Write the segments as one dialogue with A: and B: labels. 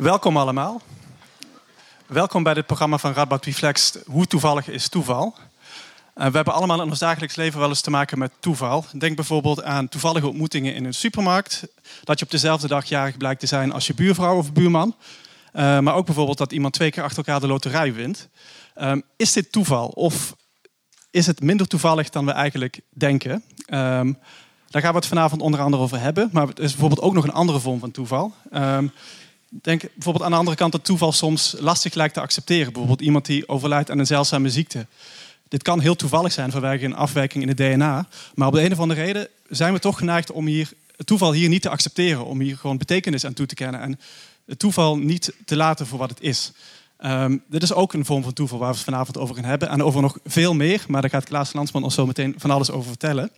A: Welkom allemaal. Welkom bij dit programma van Radboud Reflex. Hoe toevallig is toeval? Uh, we hebben allemaal in ons dagelijks leven wel eens te maken met toeval. Denk bijvoorbeeld aan toevallige ontmoetingen in een supermarkt. Dat je op dezelfde dag jarig blijkt te zijn als je buurvrouw of buurman. Uh, maar ook bijvoorbeeld dat iemand twee keer achter elkaar de loterij wint. Uh, is dit toeval of is het minder toevallig dan we eigenlijk denken? Ehm, daar gaan we het vanavond onder andere over hebben. Maar het is bijvoorbeeld ook nog een andere vorm van toeval. Ehm, denk bijvoorbeeld aan de andere kant dat toeval soms lastig lijkt te accepteren. Bijvoorbeeld iemand die overlijdt aan een zeldzame ziekte. Dit kan heel toevallig zijn vanwege een afwijking in het DNA. Maar op de een of andere reden zijn we toch geneigd om hier, het toeval hier niet te accepteren. Om hier gewoon betekenis aan toe te kennen. En het toeval niet te laten voor wat het is. Um, dit is ook een vorm van toeval waar we het vanavond over gaan hebben. En over nog veel meer. Maar daar gaat Klaas Landsman ons zo meteen van alles over vertellen.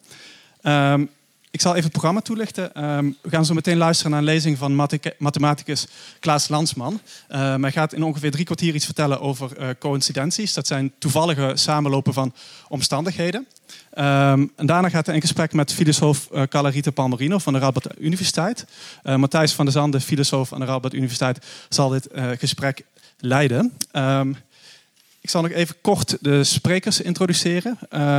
A: Um, ik zal even het programma toelichten. Um, we gaan zo meteen luisteren naar een lezing van mathematicus Klaas Landsman. Uh, hij gaat in ongeveer drie kwartier iets vertellen over uh, coincidenties. Dat zijn toevallige samenlopen van omstandigheden. Um, en daarna gaat hij in gesprek met filosoof uh, Calarita Palmerino van de Radboud Universiteit. Matthijs van der Zande, filosoof aan de Radboud Universiteit, zal dit gesprek leiden. Um, ik zal nog even kort de sprekers introduceren.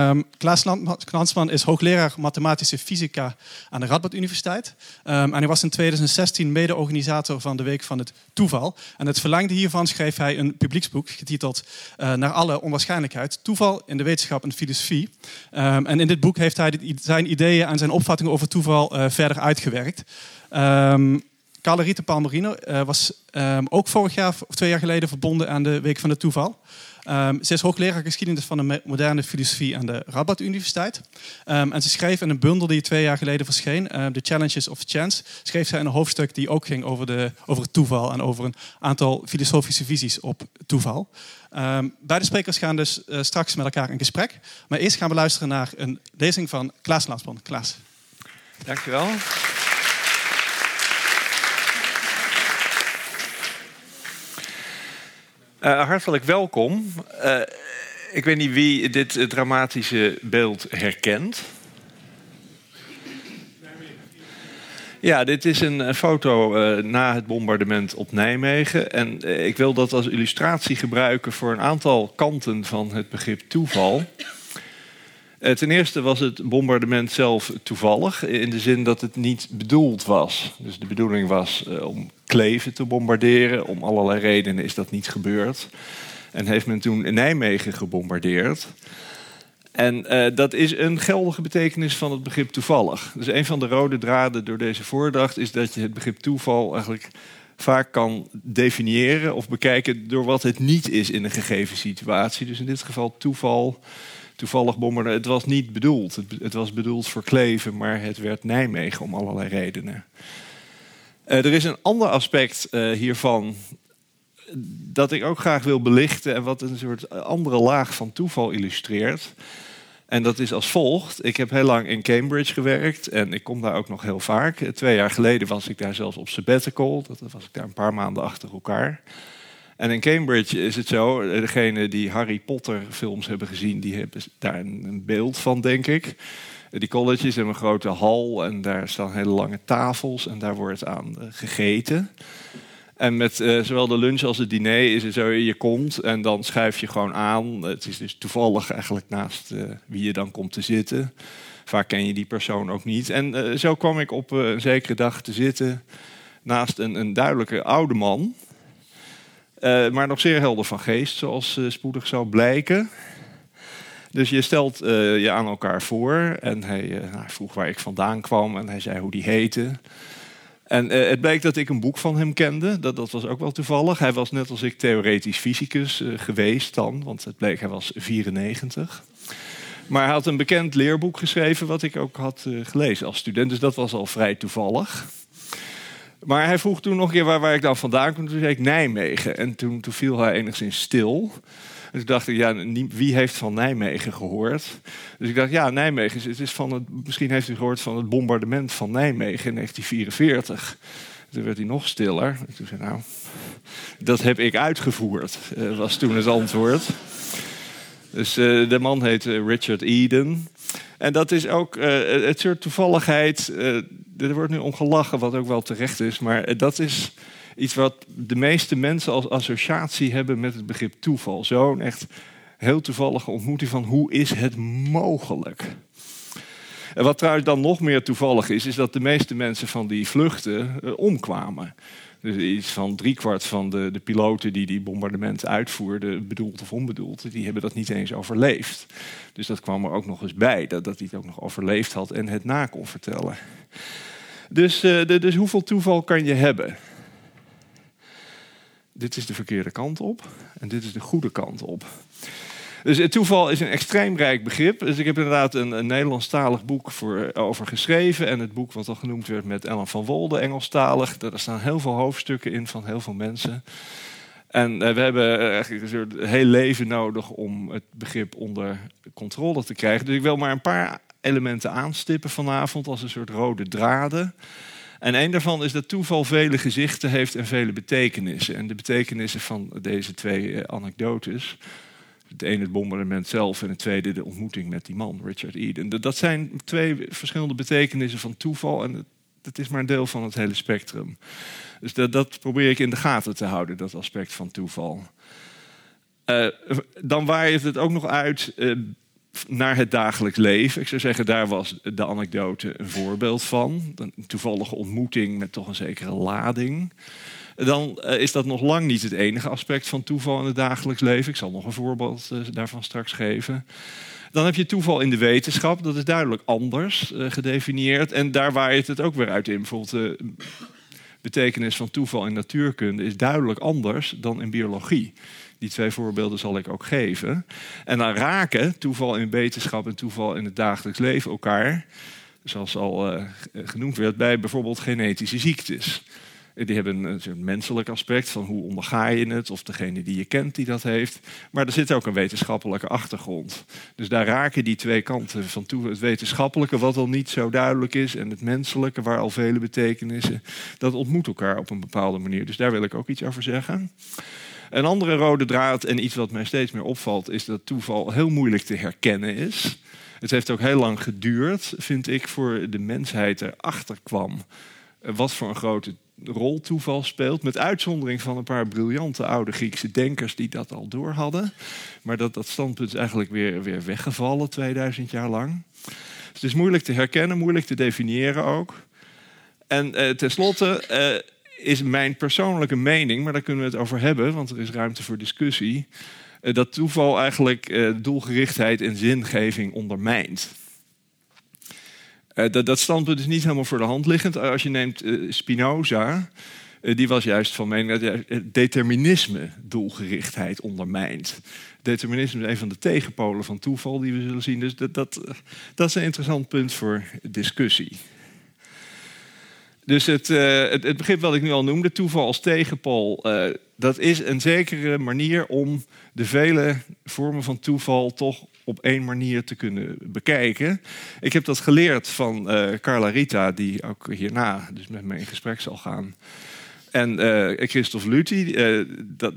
A: Um, Klaas Klansman is hoogleraar mathematische fysica aan de Radboud Universiteit. Um, en hij was in 2016 mede-organisator van de Week van het Toeval. En het verlengde hiervan schreef hij een publieksboek getiteld uh, Naar alle onwaarschijnlijkheid. Toeval in de wetenschap en filosofie. Um, en in dit boek heeft hij zijn ideeën en zijn opvattingen over toeval uh, verder uitgewerkt. Carla Palmerino uh, was ook vorig jaar of twee jaar geleden verbonden aan de Week van het Toeval. Um, ze is hoogleraar geschiedenis van de moderne filosofie aan de Rabat Universiteit. Um, en ze schreef in een bundel die twee jaar geleden verscheen, uh, The Challenges of Chance, schreef zij een hoofdstuk die ook ging over, de, over het toeval en over een aantal filosofische visies op toeval. Beide sprekers gaan dus uh, straks met elkaar in gesprek. Maar eerst gaan we luisteren naar een lezing van Klaas Laasman. Klaas.
B: Dankjewel. Uh, hartelijk welkom. Uh, ik weet niet wie dit dramatische beeld herkent. Ja, dit is een foto uh, na het bombardement op Nijmegen. En ik wil dat als illustratie gebruiken voor een aantal kanten van het begrip toeval. Ten eerste was het bombardement zelf toevallig, in de zin dat het niet bedoeld was. Dus de bedoeling was om Kleven te bombarderen. Om allerlei redenen is dat niet gebeurd. En heeft men toen Nijmegen gebombardeerd. En uh, dat is een geldige betekenis van het begrip toevallig. Dus een van de rode draden door deze voordracht is dat je het begrip toeval eigenlijk vaak kan definiëren of bekijken door wat het niet is in een gegeven situatie. Dus in dit geval toeval, toevallig bombarderen. Het was niet bedoeld. Het, het was bedoeld voor Kleven, maar het werd Nijmegen om allerlei redenen. Uh, er is een ander aspect uh, hiervan dat ik ook graag wil belichten en wat een soort andere laag van toeval illustreert. En dat is als volgt. Ik heb heel lang in Cambridge gewerkt en ik kom daar ook nog heel vaak. Twee jaar geleden was ik daar zelfs op sabbatical. Dat was ik daar een paar maanden achter elkaar. En in Cambridge is het zo, degene die Harry Potter films hebben gezien, die hebben daar een beeld van, denk ik. Die colleges hebben een grote hal en daar staan hele lange tafels en daar wordt aan eh, gegeten. En met uh, zowel de lunch als het diner is het zo, je komt en dan schuif je gewoon aan. Het is dus toevallig eigenlijk naast uh, wie je dan komt te zitten. Vaak ken je die persoon ook niet. En zo kwam ik op een zekere dag te zitten naast een, een duidelijke oude man. Maar nog zeer helder van geest, zoals spoedig zou blijken. Dus je stelt uh, je aan elkaar voor. En hij, nou, vroeg waar ik vandaan kwam en hij zei hoe die heette. En het bleek dat ik een boek van hem kende. Dat, dat was ook wel toevallig. Hij was net als ik theoretisch fysicus geweest dan. Want het bleek, hij was 94. Maar hij had een bekend leerboek geschreven... wat ik ook had gelezen als student. Dus dat was al vrij toevallig. Maar hij vroeg toen nog een keer waar, waar ik dan vandaan kwam. Toen zei ik Nijmegen. En toen, toen viel hij enigszins stil... Dus ik dacht, ja, wie heeft van Nijmegen gehoord? Dus ik dacht, ja, Nijmegen, het is van het, misschien heeft u gehoord van het bombardement van Nijmegen in 1944. Toen werd hij nog stiller. Toen zei nou, dat heb ik uitgevoerd, uh, was toen het antwoord. Dus uh, de man heet eh, Richard Eden. En dat is ook uh, het soort toevalligheid. er wordt nu om gelachen, wat ook wel terecht is. Maar dat is iets wat de meeste mensen als associatie hebben met het begrip toeval. Zo'n echt heel toevallige ontmoeting van hoe is het mogelijk? En wat trouwens dan nog meer toevallig is, is dat de meeste mensen van die vluchten eh, omkwamen. Dus iets van driekwart van de, de piloten die die bombardementen uitvoerden, bedoeld of onbedoeld, die hebben dat niet eens overleefd. Dus dat kwam er ook nog eens bij, dat, dat hij het ook nog overleefd had en het na kon vertellen. Dus, de, dus hoeveel toeval kan je hebben? Dit is de verkeerde kant op en dit is de goede kant op. Dus het toeval is een extreem rijk begrip. Dus ik heb inderdaad een, een Nederlandstalig boek voor, eh, over geschreven. En het boek wat al genoemd werd met Ellen van Wolde, Engelstalig. Daar staan heel veel hoofdstukken in van heel veel mensen. En eh, we hebben eigenlijk een soort heel leven nodig om het begrip onder controle te krijgen. Dus ik wil maar een paar elementen aanstippen vanavond als een soort rode draden. En een daarvan is dat toeval vele gezichten heeft en vele betekenissen. En de betekenissen van deze twee eh, anekdotes het ene het bombardement zelf en het tweede de ontmoeting met die man, Richard Eden. Dat zijn twee verschillende betekenissen van toeval en dat is maar een deel van het hele spectrum. Dus dat, dat probeer ik in de gaten te houden, dat aspect van toeval. Uh, dan waait het ook nog uit uh, naar het dagelijks leven. Ik zou zeggen, daar was de anekdote een voorbeeld van. Een toevallige ontmoeting met toch een zekere lading dan uh, is dat nog lang niet het enige aspect van toeval in het dagelijks leven. Ik zal nog een voorbeeld uh, daarvan straks geven. Dan heb je toeval in de wetenschap, dat is duidelijk anders uh, gedefinieerd. En daar waait het ook weer uit in. Bijvoorbeeld de betekenis van toeval in natuurkunde is duidelijk anders dan in biologie. Die twee voorbeelden zal ik ook geven. En dan raken toeval in wetenschap en toeval in het dagelijks leven elkaar, zoals al genoemd werd, bij bijvoorbeeld genetische ziektes. Die hebben een, menselijk aspect van hoe onderga je het, of degene die je kent die dat heeft. Maar er zit ook een wetenschappelijke achtergrond. Dus daar raken die twee kanten van toe. Het wetenschappelijke, wat al niet zo duidelijk is, en het menselijke, waar al vele betekenissen, dat ontmoet elkaar op een bepaalde manier. Dus daar wil ik ook iets over zeggen. Een andere rode draad en iets wat mij steeds meer opvalt, is dat toeval heel moeilijk te herkennen is. Het heeft ook heel lang geduurd, vind ik, voor de mensheid erachter kwam wat voor een grote rol toeval speelt. Met uitzondering van een paar briljante oude Griekse denkers die dat al door hadden. Maar dat, dat standpunt is eigenlijk weer, weer weggevallen 2000 jaar lang. Dus het is moeilijk te herkennen, moeilijk te definiëren ook. En eh, tenslotte eh, is mijn persoonlijke mening, maar daar kunnen we het over hebben, want er is ruimte voor discussie. Eh, dat toeval eigenlijk eh, doelgerichtheid en zingeving ondermijnt. Uh, dat, dat, standpunt is niet helemaal voor de hand liggend. Als je neemt uh, Spinoza, die was juist van mening dat determinisme doelgerichtheid ondermijnt. Determinisme is een van de tegenpolen van toeval die we zullen zien. Dus dat, dat, dat is een interessant punt voor discussie. Dus het, het, begrip wat ik nu al noemde, toeval als tegenpool, dat is een zekere manier om de vele vormen van toeval toch op één manier te kunnen bekijken. Ik heb dat geleerd van uh, Carla Rita, die ook hierna dus met me in gesprek zal gaan. En uh, Christophe Luthi, uh, dat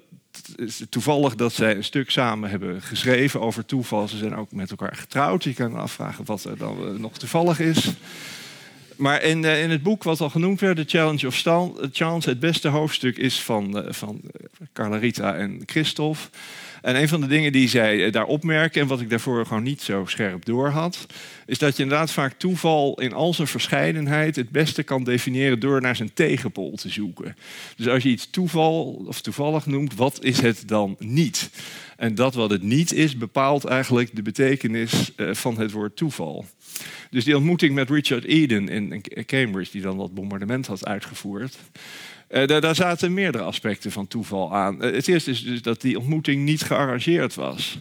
B: is toevallig dat zij een stuk samen hebben geschreven over toeval. Ze zijn ook met elkaar getrouwd. Je kan afvragen wat er dan nog toevallig is. Maar in, in het boek wat al genoemd werd, The Challenge of Chance, het beste hoofdstuk is van, van Carla Rita en Christophe. En een van de dingen die zij eh, daar opmerken, en wat ik daarvoor gewoon niet zo scherp door had, is dat je inderdaad vaak toeval in al zijn verscheidenheid het beste kan definiëren door naar zijn tegenpol te zoeken. Dus als je iets toeval of toevallig noemt, wat is het dan niet? En dat wat het niet is, bepaalt eigenlijk de betekenis eh, van het woord toeval. Dus die ontmoeting met Richard Eden in Cambridge, die dan dat bombardement had uitgevoerd, uh, daar, zaten meerdere aspecten van toeval aan. Uh, het eerste is dus dat die ontmoeting niet gearrangeerd was.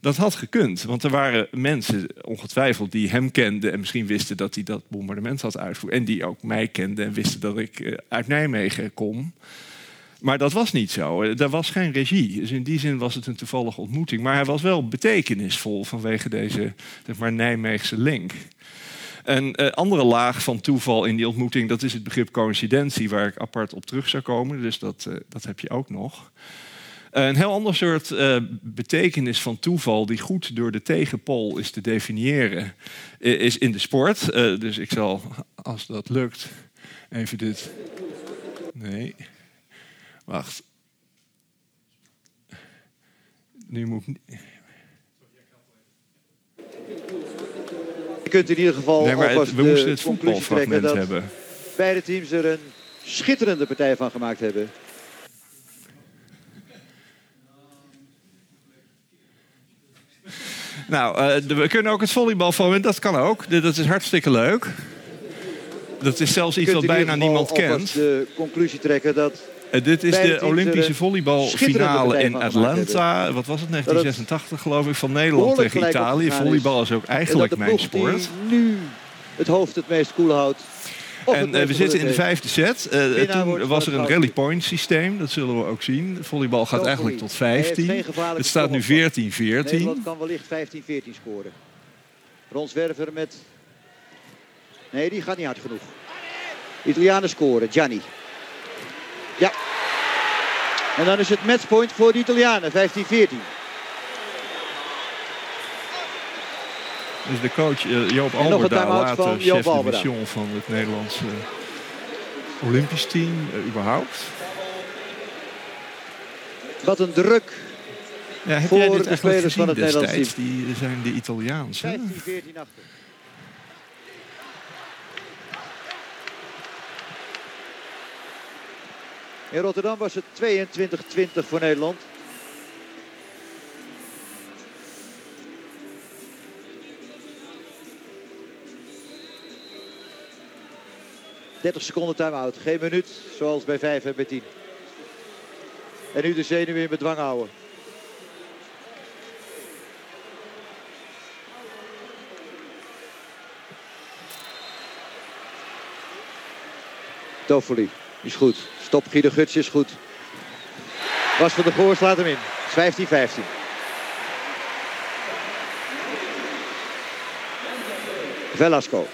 B: Dat had gekund, want er waren mensen ongetwijfeld die hem kenden en misschien wisten dat hij dat bombardement had uitgevoerd. En die ook mij kenden en wisten dat ik uh, uit Nijmegen kom. Maar dat was niet zo. Er was geen regie. Dus in die zin was het een toevallige ontmoeting. Maar hij was wel betekenisvol vanwege deze zeg maar, Nijmeegse link. Een uh, andere laag van toeval in die ontmoeting, dat is het begrip coincidentie, waar ik apart op terug zou komen. Dus dat, uh, dat heb je ook nog. Uh, een heel ander soort betekenis van toeval, die goed door de tegenpol is te definiëren, is in de sport. dus ik zal, als dat lukt, even dit. Nee. Wacht. Nu moet ik...
C: kunt in ieder geval
B: Nee, maar het-
C: alvast
B: we moesten het voetbalfragment
C: dat
B: hebben.
C: beide teams er een schitterende partij van gemaakt hebben.
B: Nou, eh, we kunnen ook het volleybalfragment, dat kan ook. Dat is hartstikke leuk. Dat is zelfs iets wat bijna niemand kent.
C: de conclusie trekken dat
B: dit is de Olympische
C: een
B: volleybalfinale in Atlanta. Wat was het, 1986 geloof ik, van Nederland tegen Italië. Volleybal is ook eigenlijk mijn sport.
C: nu het hoofd het meest koel houdt.
B: En eh, we zitten in de vijfde set. Eh, toen was er een rally point systeem. Dat zullen we ook zien. Volleybal gaat eigenlijk tot
C: Hij heeft
B: 15.
C: geen gevaarlijke
B: Het staat nu
C: sprong op.
B: 14-14.
C: Nederland kan wellicht 15-14 scoren. Rons Werver met... Nee, die gaat niet hard genoeg. Italianen scoren. Gianni. Ja. En dan is het matchpoint voor de Italianen. 15-14.
B: Dus de coach eh, Joop daar later chef de mission van het Nederlandse Olympisch team eh, überhaupt.
C: Wat een druk.
B: Ja, heb
C: Voor
B: jij
C: de
B: dit eigenlijk
C: spelers van het Nederlands
B: destijds? Die zijn de Italiaans. hè?
C: 15-14 achter. In Rotterdam was het 22-20 voor Nederland. ...30 seconden time-out. Geen minuut, zoals bij 5 en bij 10. En nu de zenuwen in bedwang houden. Toffoli is goed. Stop Guido Guts is goed. Bas van der Goor slaat hem in. Het is 15-15. Velasco.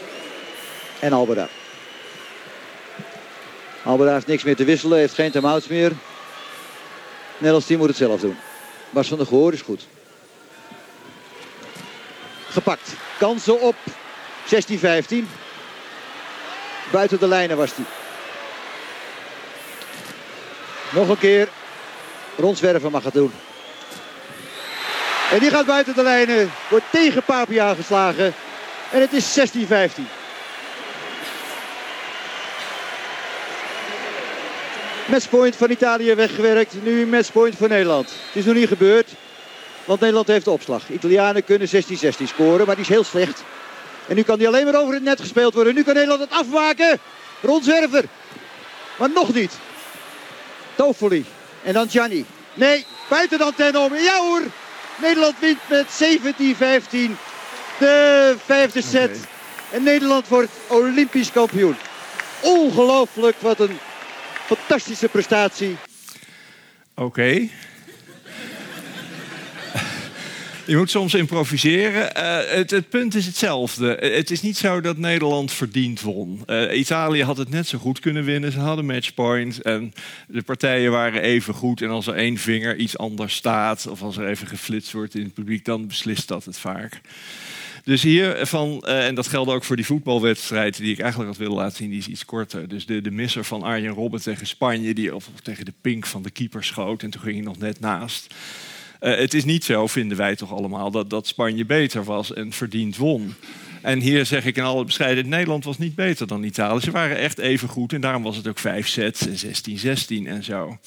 C: En Alberda. Alberda heeft niks meer te wisselen. Heeft geen time-outs meer. Nederlands team moet het zelf doen. Bas van der Goor is goed. Gepakt. Kansen op 16-15. Buiten de lijnen was hij. Nog een keer. Rondswerven mag het doen. En die gaat buiten de lijnen. Wordt tegen Papia geslagen. En het is 16-15. Matchpoint van Italië weggewerkt. Nu matchpoint voor Nederland. Het is nog niet gebeurd. Want Nederland heeft de opslag. Italianen kunnen 16-16 scoren. Maar die is heel slecht. En nu kan die alleen maar over het net gespeeld worden. Nu kan Nederland het afmaken. Rondzwerver. Maar nog niet. Toffoli. En dan Gianni. Nee, buiten dan ten om. Ja hoor. Nederland wint met 17-15 de vijfde set. En Nederland wordt Olympisch kampioen. Ongelooflijk. Wat een fantastische prestatie.
B: Oké. Je moet soms improviseren. Eh, het, het punt is hetzelfde. Eh, Het is niet zo dat Nederland verdiend won. Eh, Italië had het net zo goed kunnen winnen. Ze hadden matchpoint. En de partijen waren even goed. En als er één vinger iets anders staat... of als er even geflitst wordt in het publiek... dan beslist dat het vaak. Dus hiervan, en dat geldt ook voor die voetbalwedstrijd die ik eigenlijk had willen laten zien, die is iets korter. Dus de, de misser van Arjen Robben tegen Spanje, die of, of tegen de pink van de keeper schoot en toen ging hij nog net naast. Eh, het is niet zo, vinden wij toch allemaal, dat, dat Spanje beter was en verdiend won. En hier zeg ik in alle bescheidenheid, Nederland was niet beter dan Italië. Ze waren echt even goed en daarom was het ook vijf sets en 16-16 en zo.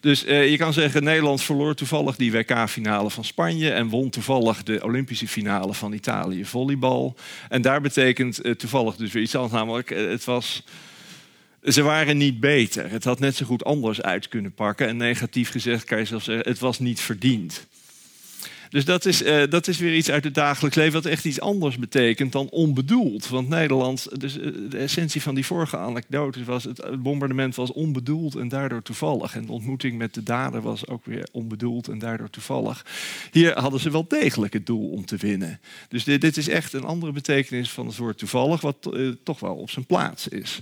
B: Dus eh, je kan zeggen, Nederland verloor toevallig die WK-finale van Spanje... en won toevallig de Olympische finale van Italië volleybal. En daar betekent eh, toevallig dus weer iets anders. Namelijk, het was... Ze waren niet beter. Het had net zo goed anders uit kunnen pakken. En negatief gezegd kan je zelfs zeggen, het was niet verdiend. Dus dat is, eh, dat is weer iets uit het dagelijks leven wat echt iets anders betekent dan onbedoeld. Want Nederland, dus, eh, de essentie van die vorige anekdote was... Het, bombardement was onbedoeld en daardoor toevallig. En de ontmoeting met de dader was ook weer onbedoeld en daardoor toevallig. Hier hadden ze wel degelijk het doel om te winnen. Dus dit, dit is echt een andere betekenis van het woord toevallig... wat eh, toch wel op zijn plaats is.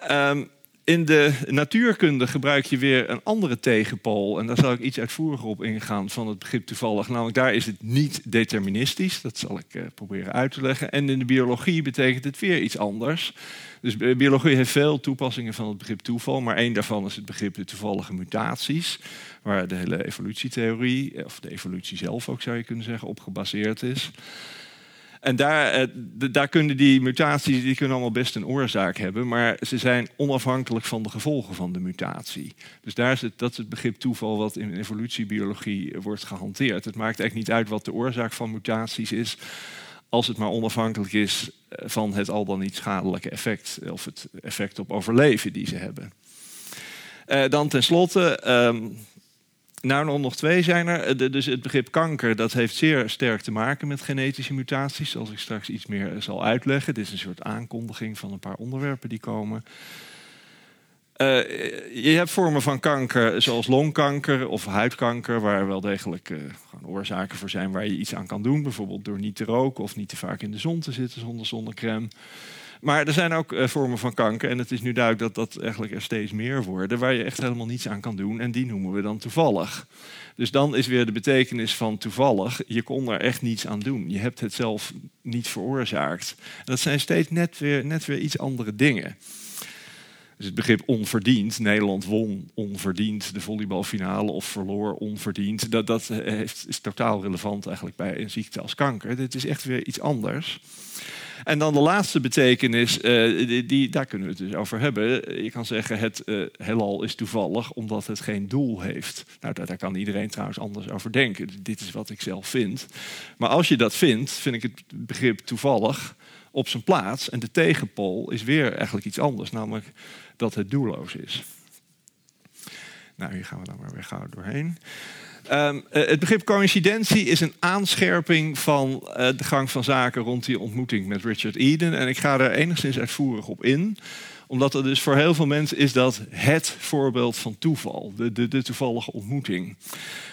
B: Ehm, In de natuurkunde gebruik je weer een andere tegenpool. En daar zal ik iets uitvoeriger op ingaan van het begrip toevallig. Namelijk daar is het niet deterministisch. Dat zal ik uh, proberen uit te leggen. En in de biologie betekent het weer iets anders. Dus biologie heeft veel toepassingen van het begrip toeval. Maar één daarvan is het begrip de toevallige mutaties. Waar de hele evolutietheorie, of de evolutie zelf ook zou je kunnen zeggen, op gebaseerd is. En daar, eh, daar kunnen die mutaties die kunnen allemaal best een oorzaak hebben, maar ze zijn onafhankelijk van de gevolgen van de mutatie. Dus daar is het, dat is het begrip toeval wat in evolutiebiologie wordt gehanteerd. Het maakt eigenlijk niet uit wat de oorzaak van mutaties is, als het maar onafhankelijk is eh, van het al dan niet schadelijke effect of het effect op overleven die ze hebben. Dan tenslotte, um, nou, nog twee zijn er. Eh, dus het begrip kanker, dat heeft zeer sterk te maken met genetische mutaties, zoals ik straks iets meer eh, zal uitleggen. Dit is een soort aankondiging van een paar onderwerpen die komen. Uh, je hebt vormen van kanker zoals longkanker of huidkanker, waar wel degelijk uh, oorzaken voor zijn waar je iets aan kan doen. Bijvoorbeeld door niet te roken of niet te vaak in de zon te zitten zonder zonnecrème. Maar er zijn ook uh, vormen van kanker. En het is nu duidelijk dat dat eigenlijk er steeds meer worden. Waar je echt helemaal niets aan kan doen. En die noemen we dan toevallig. Dus dan is weer de betekenis van toevallig. Je kon er echt niets aan doen. Je hebt het zelf niet veroorzaakt. En dat zijn steeds net weer, net weer iets andere dingen. Dus het begrip onverdiend. Nederland won onverdiend de volleybalfinale of verloor onverdiend. Dat, dat heeft, is totaal relevant eigenlijk bij een ziekte als kanker. Dit is echt weer iets anders. En dan de laatste betekenis, uh, die, daar kunnen we het dus over hebben. Je kan zeggen, het uh, heelal is toevallig omdat het geen doel heeft. Nou, daar, daar, kan iedereen trouwens anders over denken. Dit is wat ik zelf vind. Maar als je dat vindt, vind ik het begrip toevallig op zijn plaats. En de tegenpol is weer eigenlijk iets anders, namelijk dat het doelloos is. Nou, hier gaan we dan maar weer gauw doorheen. Um, het begrip coincidentie is een aanscherping van uh, de gang van zaken rond die ontmoeting met Richard Eden. En ik ga er enigszins uitvoerig op in omdat er dus voor heel veel mensen is dat het voorbeeld van toeval, de, de, de toevallige ontmoeting.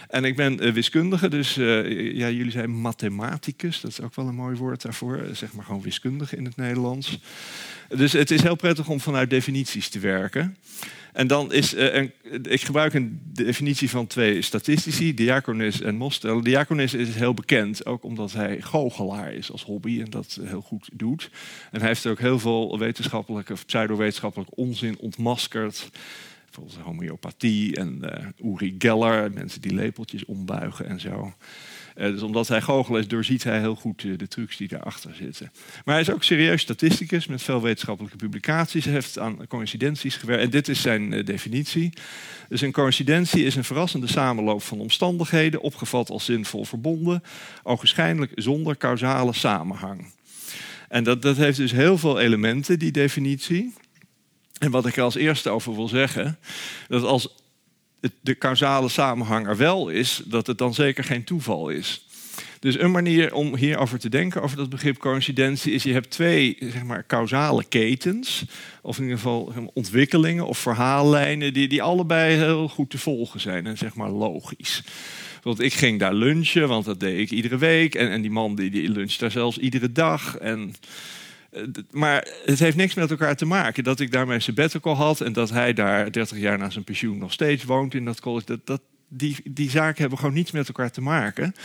B: En ik ben uh, wiskundige, dus ja, jullie zijn mathematicus, dat is ook wel een mooi woord daarvoor, zeg maar gewoon wiskundige in het Nederlands. Dus het is heel prettig om vanuit definities te werken. En dan is, uh, een, ik gebruik een definitie van twee statistici, Diaconis en Mostel. Diaconis is heel bekend, ook omdat hij goochelaar is als hobby en dat heel goed doet. En hij heeft ook heel veel wetenschappelijke of pseudowetenschappelijke onzin ontmaskerd. Bijvoorbeeld homeopathie en uh, Uri Geller, mensen die lepeltjes ombuigen en zo. Uh, dus omdat hij goochel is, doorziet hij heel goed uh, de trucs die daarachter zitten. Maar hij is ook serieus statisticus met veel wetenschappelijke publicaties. Hij heeft aan coincidenties gewerkt. En dit is zijn uh, definitie. Dus een coincidentie is een verrassende samenloop van omstandigheden, opgevat als zinvol verbonden, ogenschijnlijk zonder causale samenhang. En dat, dat heeft dus heel veel elementen, die definitie. En wat ik er als eerste over wil zeggen, dat als de causale samenhang er wel is, dat het dan zeker geen toeval is. Dus een manier om hierover te denken, over dat begrip coincidentie, is je hebt twee zeg maar, causale ketens, of in ieder geval ontwikkelingen of verhaallijnen, die, die allebei heel goed te volgen zijn en zeg maar logisch. Want ik ging daar lunchen, want dat deed ik iedere week. En, en die man die, die luncht daar zelfs iedere dag. En maar het heeft niks met elkaar te maken. Dat ik daar mijn sabbatical had en dat hij daar 30 jaar na zijn pensioen nog steeds woont in dat college. Dat, die, die zaken hebben gewoon niets met elkaar te maken.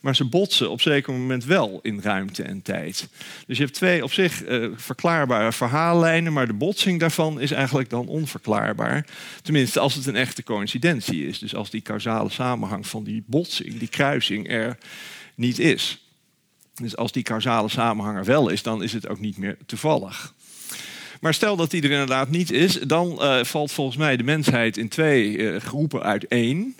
B: Maar ze botsen op zeker moment wel in ruimte en tijd. Dus je hebt twee op zich uh, verklaarbare verhaallijnen, maar de botsing daarvan is eigenlijk dan onverklaarbaar. Tenminste, als het een echte coïncidentie is. Dus als die causale samenhang van die botsing, die kruising er niet is. Dus als die causale samenhang er wel is, dan is het ook niet meer toevallig. Maar stel dat die er inderdaad niet is, dan uh, valt volgens mij de mensheid in twee uh, groepen uiteen.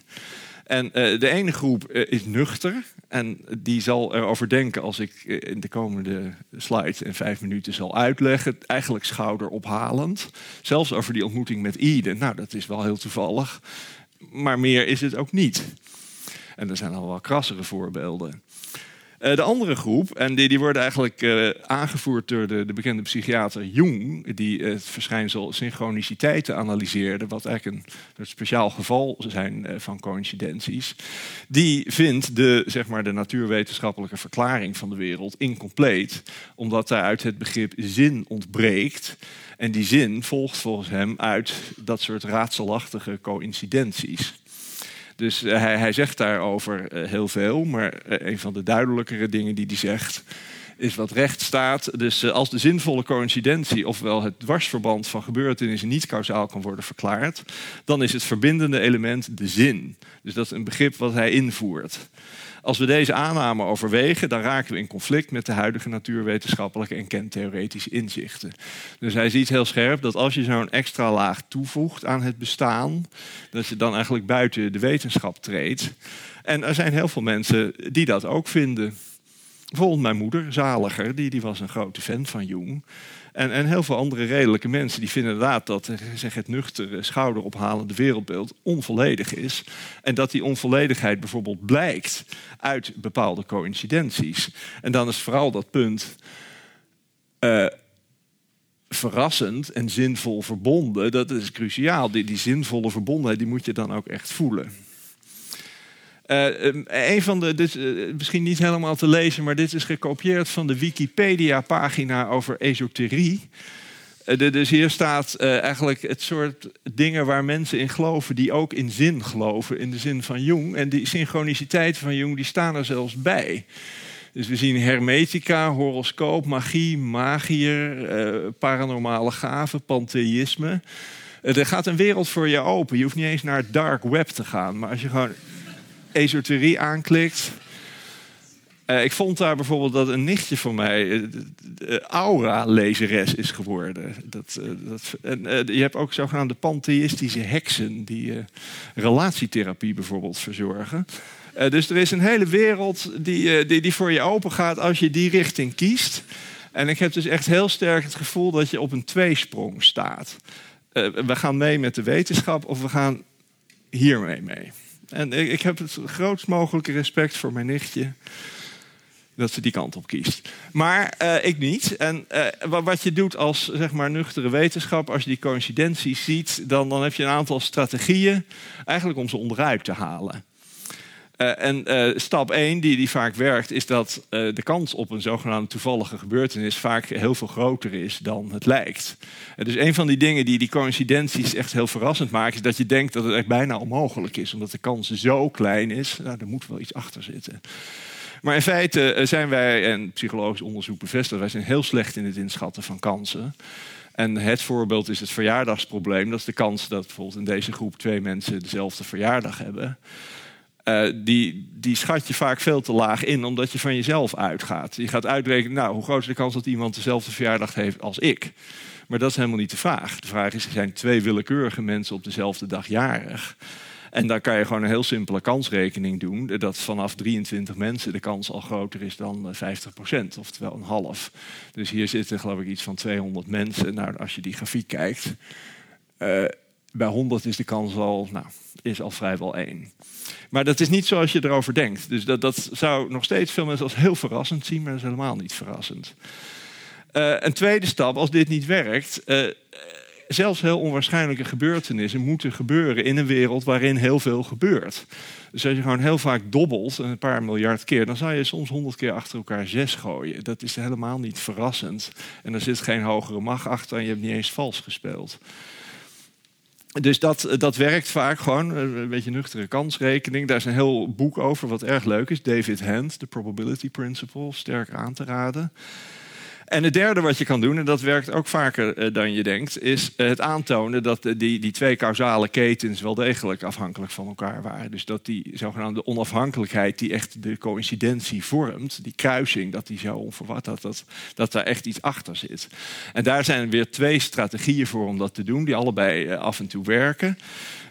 B: En uh, de ene groep is nuchter. En die zal erover denken als ik in de komende slides in vijf minuten zal uitleggen. Eigenlijk schouderophalend. Zelfs over die ontmoeting met Eden. Nou, dat is wel heel toevallig. Maar meer is het ook niet. En er zijn al wel krassere voorbeelden. Uh, de andere groep, en die, die worden eigenlijk uh, aangevoerd door de, de, bekende psychiater Jung, die het verschijnsel synchroniciteiten analyseerde, wat eigenlijk een, een speciaal geval zijn uh, van coincidenties. Die vindt de, zeg maar, de natuurwetenschappelijke verklaring van de wereld incompleet, omdat daaruit het begrip zin ontbreekt. En die zin volgt volgens hem uit dat soort raadselachtige coincidenties. Dus eh, hij, hij, zegt daarover uh, heel veel, maar uh, een van de duidelijkere dingen die hij zegt is wat recht staat. Dus als de zinvolle coincidentie, ofwel het dwarsverband van gebeurtenissen, niet kausaal kan worden verklaard, dan is het verbindende element de zin. Dus dat is een begrip wat hij invoert. Als we deze aanname overwegen, dan raken we in conflict met de huidige natuurwetenschappelijke en kentheoretische inzichten. Dus hij ziet heel scherp dat als je zo'n extra laag toevoegt aan het bestaan, dat je dan eigenlijk buiten de wetenschap treedt. En er zijn heel veel mensen die dat ook vinden. Bijvoorbeeld mijn moeder, Zaliger, die, die was een grote fan van Jung. En, en heel veel andere redelijke mensen die vinden inderdaad dat zeg, het nuchtere, schouderophalende wereldbeeld onvolledig is. En dat die onvolledigheid bijvoorbeeld blijkt uit bepaalde coincidenties. En dan is vooral dat punt. Uh, verrassend en zinvol verbonden, dat is cruciaal. Die, die zinvolle verbondenheid die moet je dan ook echt voelen. Uh, een van de, dit, uh, misschien niet helemaal te lezen, maar dit is gekopieerd van de Wikipedia-pagina over esoterie. Uh, dus hier staat eigenlijk het soort dingen waar mensen in geloven, die ook in zin geloven, in de zin van Jung. En die synchroniciteit van Jung, die staan er zelfs bij. Dus we zien hermetica, horoscoop, magie, magier, paranormale gaven, pantheïsme. er gaat een wereld voor je open. Je hoeft niet eens naar het dark web te gaan. Maar als je gewoon esoterie aanklikt. Uh, ik vond daar bijvoorbeeld dat een nichtje van mij uh, aura-lezeres is geworden. Dat, dat, en, je hebt ook zogenaamde pantheïstische heksen die relatietherapie bijvoorbeeld verzorgen. dus er is een hele wereld die, die, die voor je open gaat als je die richting kiest. En ik heb dus echt heel sterk het gevoel dat je op een tweesprong staat. we gaan mee met de wetenschap of we gaan hiermee mee. En ik heb het grootst mogelijke respect voor mijn nichtje. Dat ze die kant op kiest. Maar uh, ik niet. En uh, wat je doet als zeg maar, nuchtere wetenschap, als je die coincidenties ziet, dan, dan heb je een aantal strategieën eigenlijk om ze onderuit te halen. Uh, en uh, stap 1, die, die vaak werkt, is dat uh, de kans op een zogenaamde toevallige gebeurtenis vaak heel veel groter is dan het lijkt. dus een van die dingen die die coincidenties echt heel verrassend maken, is dat je denkt dat het echt bijna onmogelijk is, omdat de kans zo klein is. Nou, er moet wel iets achter zitten. Maar in feite zijn wij, en psychologisch onderzoek bevestigt, wij zijn heel slecht in het inschatten van kansen. En het voorbeeld is het verjaardagsprobleem. Dat is de kans dat bijvoorbeeld in deze groep twee mensen dezelfde verjaardag hebben. Uh, die, die schat je vaak veel te laag in, omdat je van jezelf uitgaat. Je gaat uitrekenen, nou, hoe groot is de kans dat iemand dezelfde verjaardag heeft als ik? Maar dat is helemaal niet de vraag. De vraag is, er zijn twee willekeurige mensen op dezelfde dag jarig. En dan kan je gewoon een heel simpele kansrekening doen. Dat vanaf 23 mensen de kans al groter is dan 50%, eh, oftewel een half. Dus hier zitten geloof ik iets van 200 mensen. Nou, als je die grafiek kijkt, uh, bij 100 is de kans al, nou, is al vrijwel één. Maar dat is niet zoals je erover denkt. Dus dat, dat zou nog steeds veel mensen als heel verrassend zien, maar dat is helemaal niet verrassend. Uh, een tweede stap, als dit niet werkt, uh, zelfs heel onwaarschijnlijke gebeurtenissen moeten gebeuren in een wereld waarin heel veel gebeurt. Dus als je gewoon heel vaak dobbelt, een paar miljard keer, dan zou je soms honderd keer achter elkaar zes gooien. Dat is helemaal niet verrassend. En er zit geen hogere macht achter en je hebt niet eens vals gespeeld. Dus dat, dat werkt vaak gewoon, een beetje nuchtere kansrekening. Daar is een heel boek over wat erg leuk is. David Hand, The Probability Principle, sterk aan te raden. En het derde wat je kan doen, en dat werkt ook vaker uh, dan je denkt, is uh, het aantonen dat uh, die, die twee causale ketens wel degelijk afhankelijk van elkaar waren. Dus dat die zogenaamde onafhankelijkheid, die echt de coïncidentie vormt, die kruising, dat die zo onverwacht, dat, dat, dat daar echt iets achter zit. En daar zijn weer twee strategieën voor om dat te doen, die allebei af en toe werken.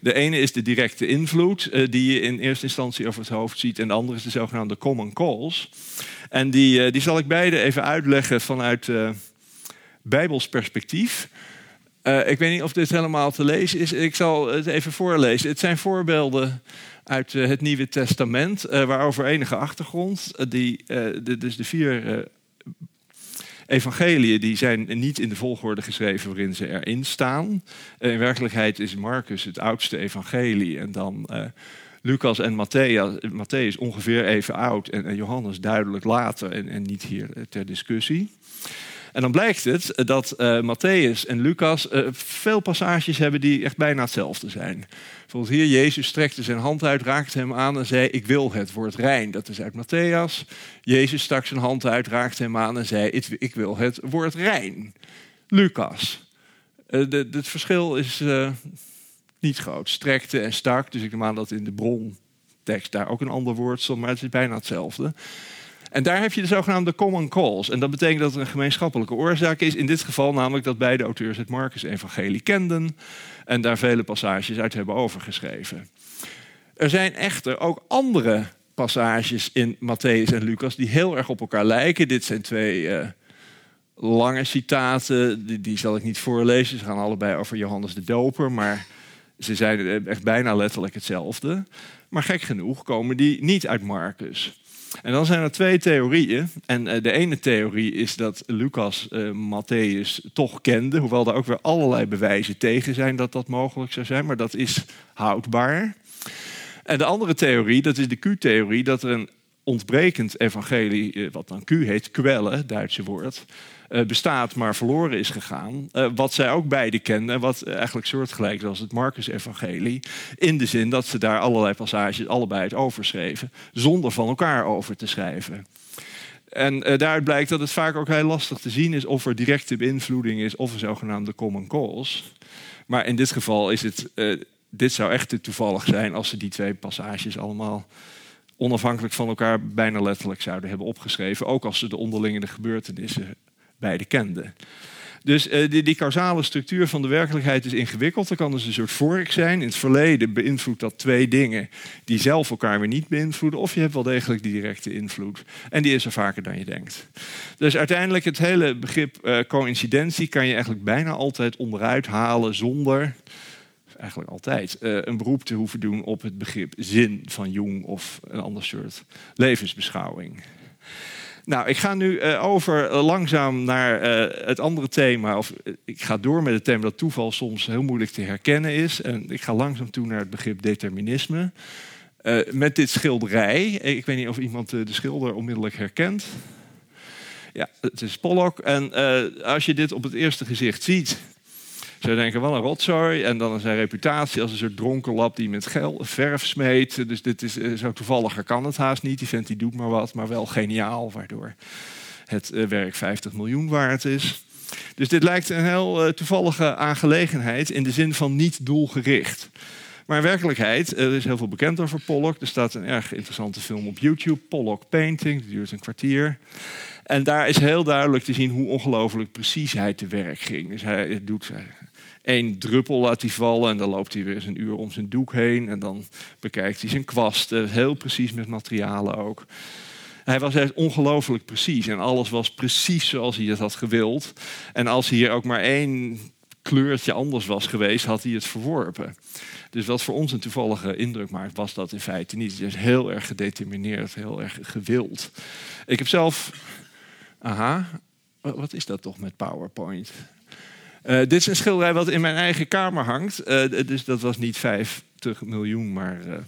B: De ene is de directe invloed, die je in eerste instantie over het hoofd ziet, en de andere is de zogenaamde common calls. En die, die zal ik beide even uitleggen vanuit uh, Bijbels perspectief. Uh, ik weet niet of dit helemaal te lezen is. Ik zal het even voorlezen. Het zijn voorbeelden uit het Nieuwe Testament, waarover enige achtergrond. die, de, dus de vier evangeliën die zijn niet in de volgorde geschreven waarin ze erin staan. in werkelijkheid is Marcus het oudste evangelie en dan Lucas en Matthäus, ongeveer even oud en, Johannes duidelijk later en, en niet hier ter discussie. En dan blijkt het dat uh, Matthäus en Lucas uh, veel passages hebben die echt bijna hetzelfde zijn. Bijvoorbeeld hier, Jezus strekte zijn hand uit, raakte hem aan en zei, ik wil het woord rein. Dat is uit Matthäus. Jezus stak zijn hand uit, raakte hem aan en zei, ik wil het woord rein. Lucas. Uh, het verschil is niet groot. Strekte en stak, dus ik neem aan dat in de brontekst daar ook een ander woord stond, maar het is bijna hetzelfde. En daar heb je de zogenaamde common calls. En dat betekent dat er een gemeenschappelijke oorzaak is. In dit geval namelijk dat beide auteurs het Marcus-evangelie kenden en daar vele passages uit hebben overgeschreven. Er zijn echter ook andere passages in Matthäus en Lucas die heel erg op elkaar lijken. Dit zijn twee uh, lange citaten, die, die, zal ik niet voorlezen. Ze gaan allebei over Johannes de Doper, maar ze zijn echt bijna letterlijk hetzelfde. Maar gek genoeg komen die niet uit Marcus. En dan zijn er twee theorieën. En uh, de ene theorie is dat Lucas uh, Matthäus toch kende, hoewel er ook weer allerlei bewijzen tegen zijn dat dat mogelijk zou zijn, maar dat is houdbaar. En de andere theorie, dat is de Q-theorie, dat er een ontbrekend evangelie, wat dan Q heet, kwellen, Duitse woord, bestaat, maar verloren is gegaan. Uh, wat zij ook beide kenden, wat eigenlijk soortgelijk was het Marcus-evangelie. In de zin dat ze daar allerlei passages allebei het overschreven, zonder van elkaar over te schrijven. En uh, daaruit blijkt dat het vaak ook heel lastig te zien is of er directe beïnvloeding is of een zogenaamde common cause. Maar in dit geval is het, dit zou echt te toevallig zijn als ze die twee passages allemaal onafhankelijk van elkaar bijna letterlijk zouden hebben opgeschreven. Ook als ze de onderlinge gebeurtenissen beide kenden. Dus uh, die, causale structuur van de werkelijkheid is ingewikkeld. Er kan dus een soort vork zijn. In het verleden beïnvloedt dat twee dingen die zelf elkaar weer niet beïnvloeden. Of je hebt wel degelijk directe invloed. En die is er vaker dan je denkt. Dus uiteindelijk het hele begrip uh, coincidentie kan je eigenlijk bijna altijd onderuit halen zonder eigenlijk altijd, uh, een beroep te hoeven doen op het begrip zin van Jung of een ander soort levensbeschouwing. Nou, ik ga nu uh, over uh, langzaam naar uh, het andere thema. Of ik ga door met het thema dat toeval soms heel moeilijk te herkennen is. En ik ga langzaam toe naar het begrip determinisme. met dit schilderij. Ik weet niet of iemand de schilder onmiddellijk herkent. Ja, het is Pollock. En als je dit op het eerste gezicht ziet, ze denken wel een rotzooi. En dan zijn reputatie als een soort dronken lap die met gel, verf smeet. Dus dit is eh, zo toevalliger kan het haast niet. Die vent die doet maar wat, maar wel geniaal. Waardoor het eh, werk 50 miljoen waard is. Dus dit lijkt een heel uh, toevallige aangelegenheid in de zin van niet doelgericht. Maar in werkelijkheid, er is heel veel bekend over Pollock. Er staat een erg interessante film op YouTube, Pollock Painting, die duurt een kwartier. En daar is heel duidelijk te zien hoe ongelooflijk precies hij te werk ging. Dus hij doet één druppel laat hij vallen en dan loopt hij weer eens een uur om zijn doek heen. En dan bekijkt hij zijn kwasten, heel precies met materialen ook. Hij was echt ongelooflijk precies en alles was precies zoals hij het had gewild. En als hier ook maar één kleurtje anders was geweest, had hij het verworpen. Dus wat voor ons een toevallige indruk maakt, was dat in feite niet. Het is heel erg gedetermineerd, heel erg gewild. Ik heb zelf. Aha, wat is dat toch met PowerPoint? Uh, dit is een schilderij wat in mijn eigen kamer hangt. Uh, dus dat was niet 50 miljoen, maar uh, eh,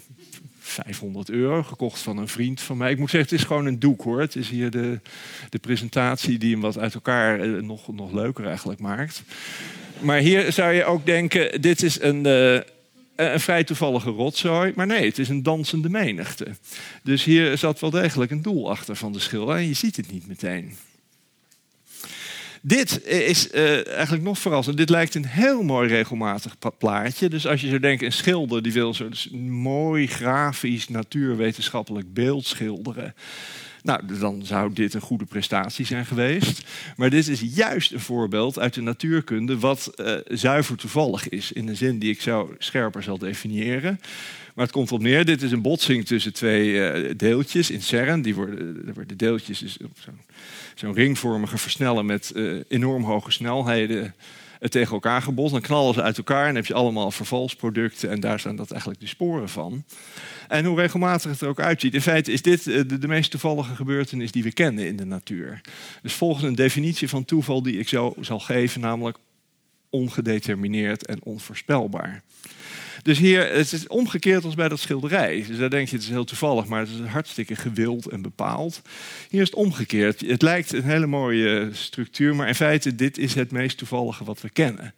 B: 500 euro. Gekocht van een vriend van mij. Ik moet zeggen, het is gewoon een doek hoor. Het is hier de, de presentatie die hem wat uit elkaar nog, nog leuker eigenlijk maakt. Maar hier zou je ook denken, dit is een, een vrij toevallige rotzooi. Maar nee, het is een dansende menigte. Dus hier zat wel degelijk een doel achter van de schilderij. En je ziet het niet meteen. Dit is uh, eigenlijk nog verrassend. Dit lijkt een heel mooi regelmatig plaatje. Dus als je zo denkt, een schilder die wil zo'n mooi grafisch natuurwetenschappelijk beeld schilderen. Nou, dan zou dit een goede prestatie zijn geweest. Maar dit is juist een voorbeeld uit de natuurkunde wat uh, zuiver toevallig is. In een zin die ik zo scherper zal definiëren. Maar het komt op neer, dit is een botsing tussen twee uh, deeltjes in CERN. Die worden, de deeltjes is zo'n zo'n ringvormige versnellen met enorm hoge snelheden tegen elkaar gebotst. Dan knallen ze uit elkaar en heb je allemaal vervalsproducten. En daar zijn dat eigenlijk de sporen van. En hoe regelmatig het er ook uitziet. In feite is dit de, de meest toevallige gebeurtenis die we kennen in de natuur. Dus volgens een definitie van toeval die ik zo zal geven, namelijk ongedetermineerd en onvoorspelbaar. Dus hier, het is omgekeerd als bij dat schilderij. Dus daar denk je, het is heel toevallig, maar het is hartstikke gewild en bepaald. Hier is het omgekeerd. Het lijkt een hele mooie structuur, maar in feite, dit is het meest toevallige wat we kennen.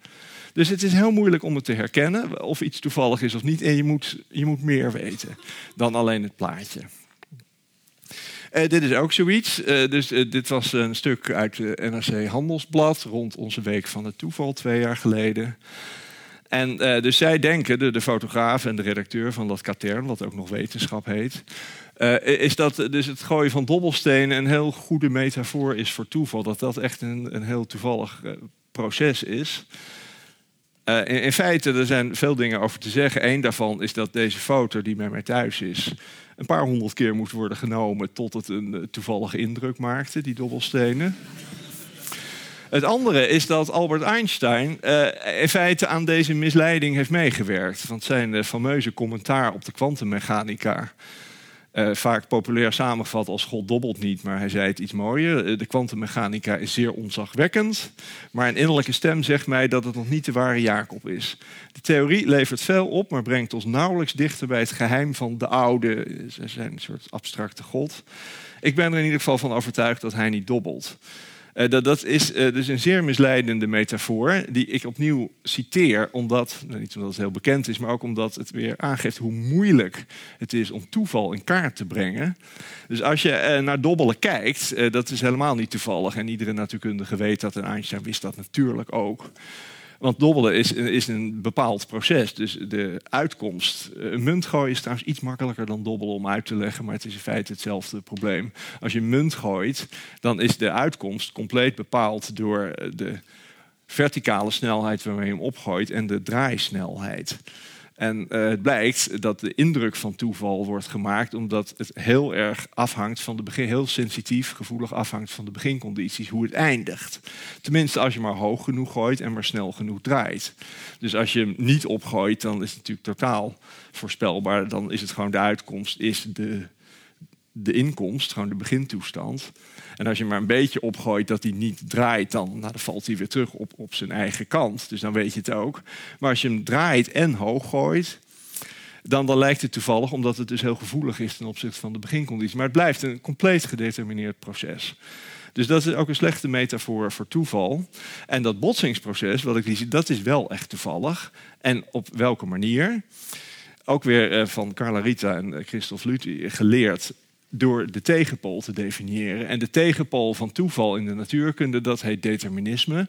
B: Dus het is heel moeilijk om het te herkennen of iets toevallig is of niet. En je moet, je moet meer weten dan alleen het plaatje. Uh, dit is ook zoiets. Uh, dus uh, dit was een stuk uit de NRC Handelsblad rond onze week van het toeval twee jaar geleden. En dus zij denken, de, fotograaf en de redacteur van dat katern, wat ook nog wetenschap heet, is dat dus het gooien van dobbelstenen een heel goede metafoor is voor toeval. Dat dat echt een, een heel toevallig proces is. In, in, feite, er zijn veel dingen over te zeggen. Eén daarvan is dat deze foto die bij mij thuis is, een paar honderd keer moest worden genomen tot het een toevallige indruk maakte, die dobbelstenen. Het andere is dat Albert Einstein uh, in feite aan deze misleiding heeft meegewerkt. Want zijn fameuze commentaar op de kwantummechanica uh, vaak populair samengevat als God dobbelt niet, maar hij zei het iets mooier. Eh, de kwantummechanica is zeer onzagwekkend, maar een innerlijke stem zegt mij dat het nog niet de ware Jacob is. De theorie levert veel op, maar brengt ons nauwelijks dichter bij het geheim van de oude, ze zijn een soort abstracte God. Ik ben er in ieder geval van overtuigd dat hij niet dobbelt. Uh, dat, dat, is uh, dus een zeer misleidende metafoor, die ik opnieuw citeer, omdat, nou, niet omdat het heel bekend is, maar ook omdat het weer aangeeft hoe moeilijk het is om toeval in kaart te brengen. Dus als je uh, naar dobbelen kijkt, dat is helemaal niet toevallig. En iedere natuurkundige weet dat, en Einstein wist dat natuurlijk ook. Want dobbelen is, is een bepaald proces. Dus de uitkomst. Eh, een munt gooien is trouwens iets makkelijker dan dobbelen om uit te leggen. Maar het is in feite hetzelfde probleem. Als je een munt gooit, dan is de uitkomst compleet bepaald door eh, de verticale snelheid waarmee je hem opgooit en de draaisnelheid. En uh, het blijkt dat de indruk van toeval wordt gemaakt omdat het heel erg afhangt van de begin, heel sensitief, gevoelig afhangt van de begincondities, hoe het eindigt. Tenminste, als je maar hoog genoeg gooit en maar snel genoeg draait. Dus als je hem niet opgooit, dan is het natuurlijk totaal voorspelbaar. Dan is het gewoon de uitkomst, is de, de inkomst, gewoon de begintoestand. En als je maar een beetje opgooit dat hij niet draait, dan, nou, dan valt hij weer terug op, op zijn eigen kant. Dus dan weet je het ook. Maar als je hem draait en hoog gooit, dan, dan lijkt het toevallig, omdat het dus heel gevoelig is ten opzichte van de beginconditie. Maar het blijft een compleet gedetermineerd proces. Dus dat is ook een slechte metafoor voor toeval. En dat botsingsproces, wat ik zie, dat is wel echt toevallig. En op welke manier? Ook weer eh, van Carla Rita en Christophe Luthi geleerd door de tegenpool te definiëren. En de tegenpool van toeval in de natuurkunde, dat heet determinisme.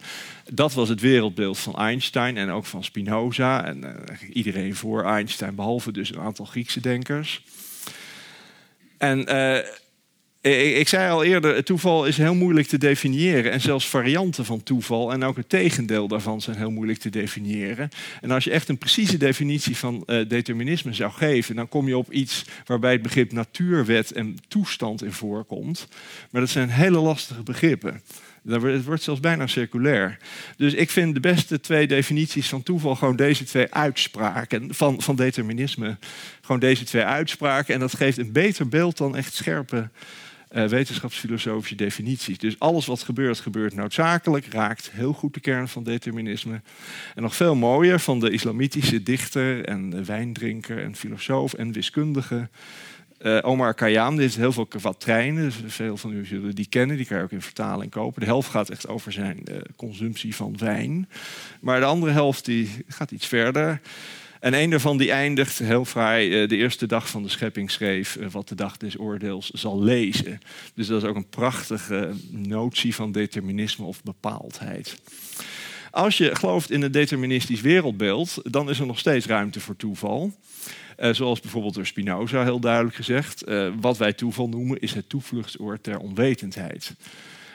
B: Dat was het wereldbeeld van Einstein en ook van Spinoza. En uh, iedereen voor Einstein, behalve dus een aantal Griekse denkers. En uh, ik zei al eerder, toeval is heel moeilijk te definiëren. En zelfs varianten van toeval en ook het tegendeel daarvan zijn heel moeilijk te definiëren. En als je echt een precieze definitie van uh, determinisme zou geven, dan kom je op iets waarbij het begrip natuurwet en toestand in voorkomt. Maar dat zijn hele lastige begrippen. Het wordt zelfs bijna circulair. Dus ik vind de beste twee definities van toeval gewoon deze twee uitspraken. Van, van determinisme. Gewoon deze twee uitspraken. En dat geeft een beter beeld dan echt scherpe uh, wetenschapsfilosofische definities. Dus alles wat gebeurt, gebeurt noodzakelijk, raakt heel goed de kern van determinisme. En nog veel mooier, van de islamitische dichter en wijndrinker en filosoof en wiskundige uh, Omar Khayyam, dit is heel veel kwatrainen. Dus veel van u zullen die kennen, die kan je ook in vertaling kopen. De helft gaat echt over zijn uh, consumptie van wijn. Maar de andere helft die gaat iets verder. En een daarvan die eindigt heel fraai uh, de eerste dag van de schepping schreef wat de dag des oordeels zal lezen. Dus dat is ook een prachtige notie van determinisme of bepaaldheid. Als je gelooft in een deterministisch wereldbeeld, dan is er nog steeds ruimte voor toeval. Uh, zoals bijvoorbeeld door Spinoza heel duidelijk gezegd. Wat wij toeval noemen is het toevluchtsoord ter onwetendheid.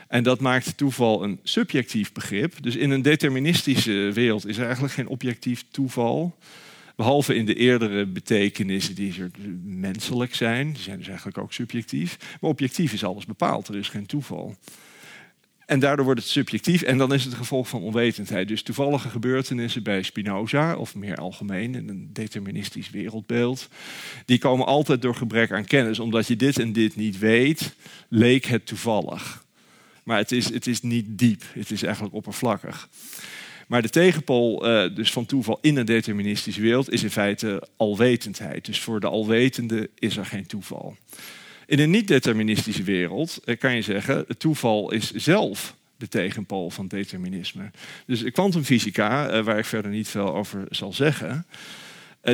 B: En dat maakt toeval een subjectief begrip. Dus in een deterministische wereld is er eigenlijk geen objectief toeval. Behalve in de eerdere betekenissen die menselijk zijn. Die zijn dus eigenlijk ook subjectief. Maar objectief is alles bepaald. Er is geen toeval. En daardoor wordt het subjectief en dan is het gevolg van onwetendheid. Dus toevallige gebeurtenissen bij Spinoza, of meer algemeen in een deterministisch wereldbeeld, die komen altijd door gebrek aan kennis. Omdat je dit en dit niet weet, leek het toevallig. Maar het is, het is niet diep, het is eigenlijk oppervlakkig. Maar de tegenpool uh, dus van toeval in een deterministische wereld is in feite alwetendheid. Dus voor de alwetende is er geen toeval. In een niet-deterministische wereld eh, kan je zeggen, het toeval is zelf de tegenpool van determinisme. Dus kwantumfysica, eh, waar ik verder niet veel over zal zeggen,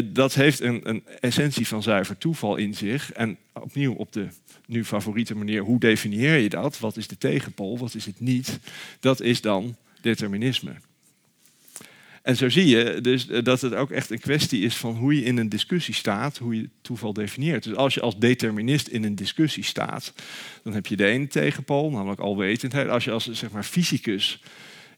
B: dat heeft een, een, essentie van zuiver toeval in zich. En opnieuw op de nu favoriete manier, hoe definieer je dat? Wat is de tegenpool? Wat is het niet? Dat is dan determinisme. En zo zie je dus eh, dat het ook echt een kwestie is van hoe je in een discussie staat, hoe je toeval definieert. Dus als je als determinist in een discussie staat, dan heb je de ene tegenpool, namelijk alwetendheid. Als je als zeg maar, fysicus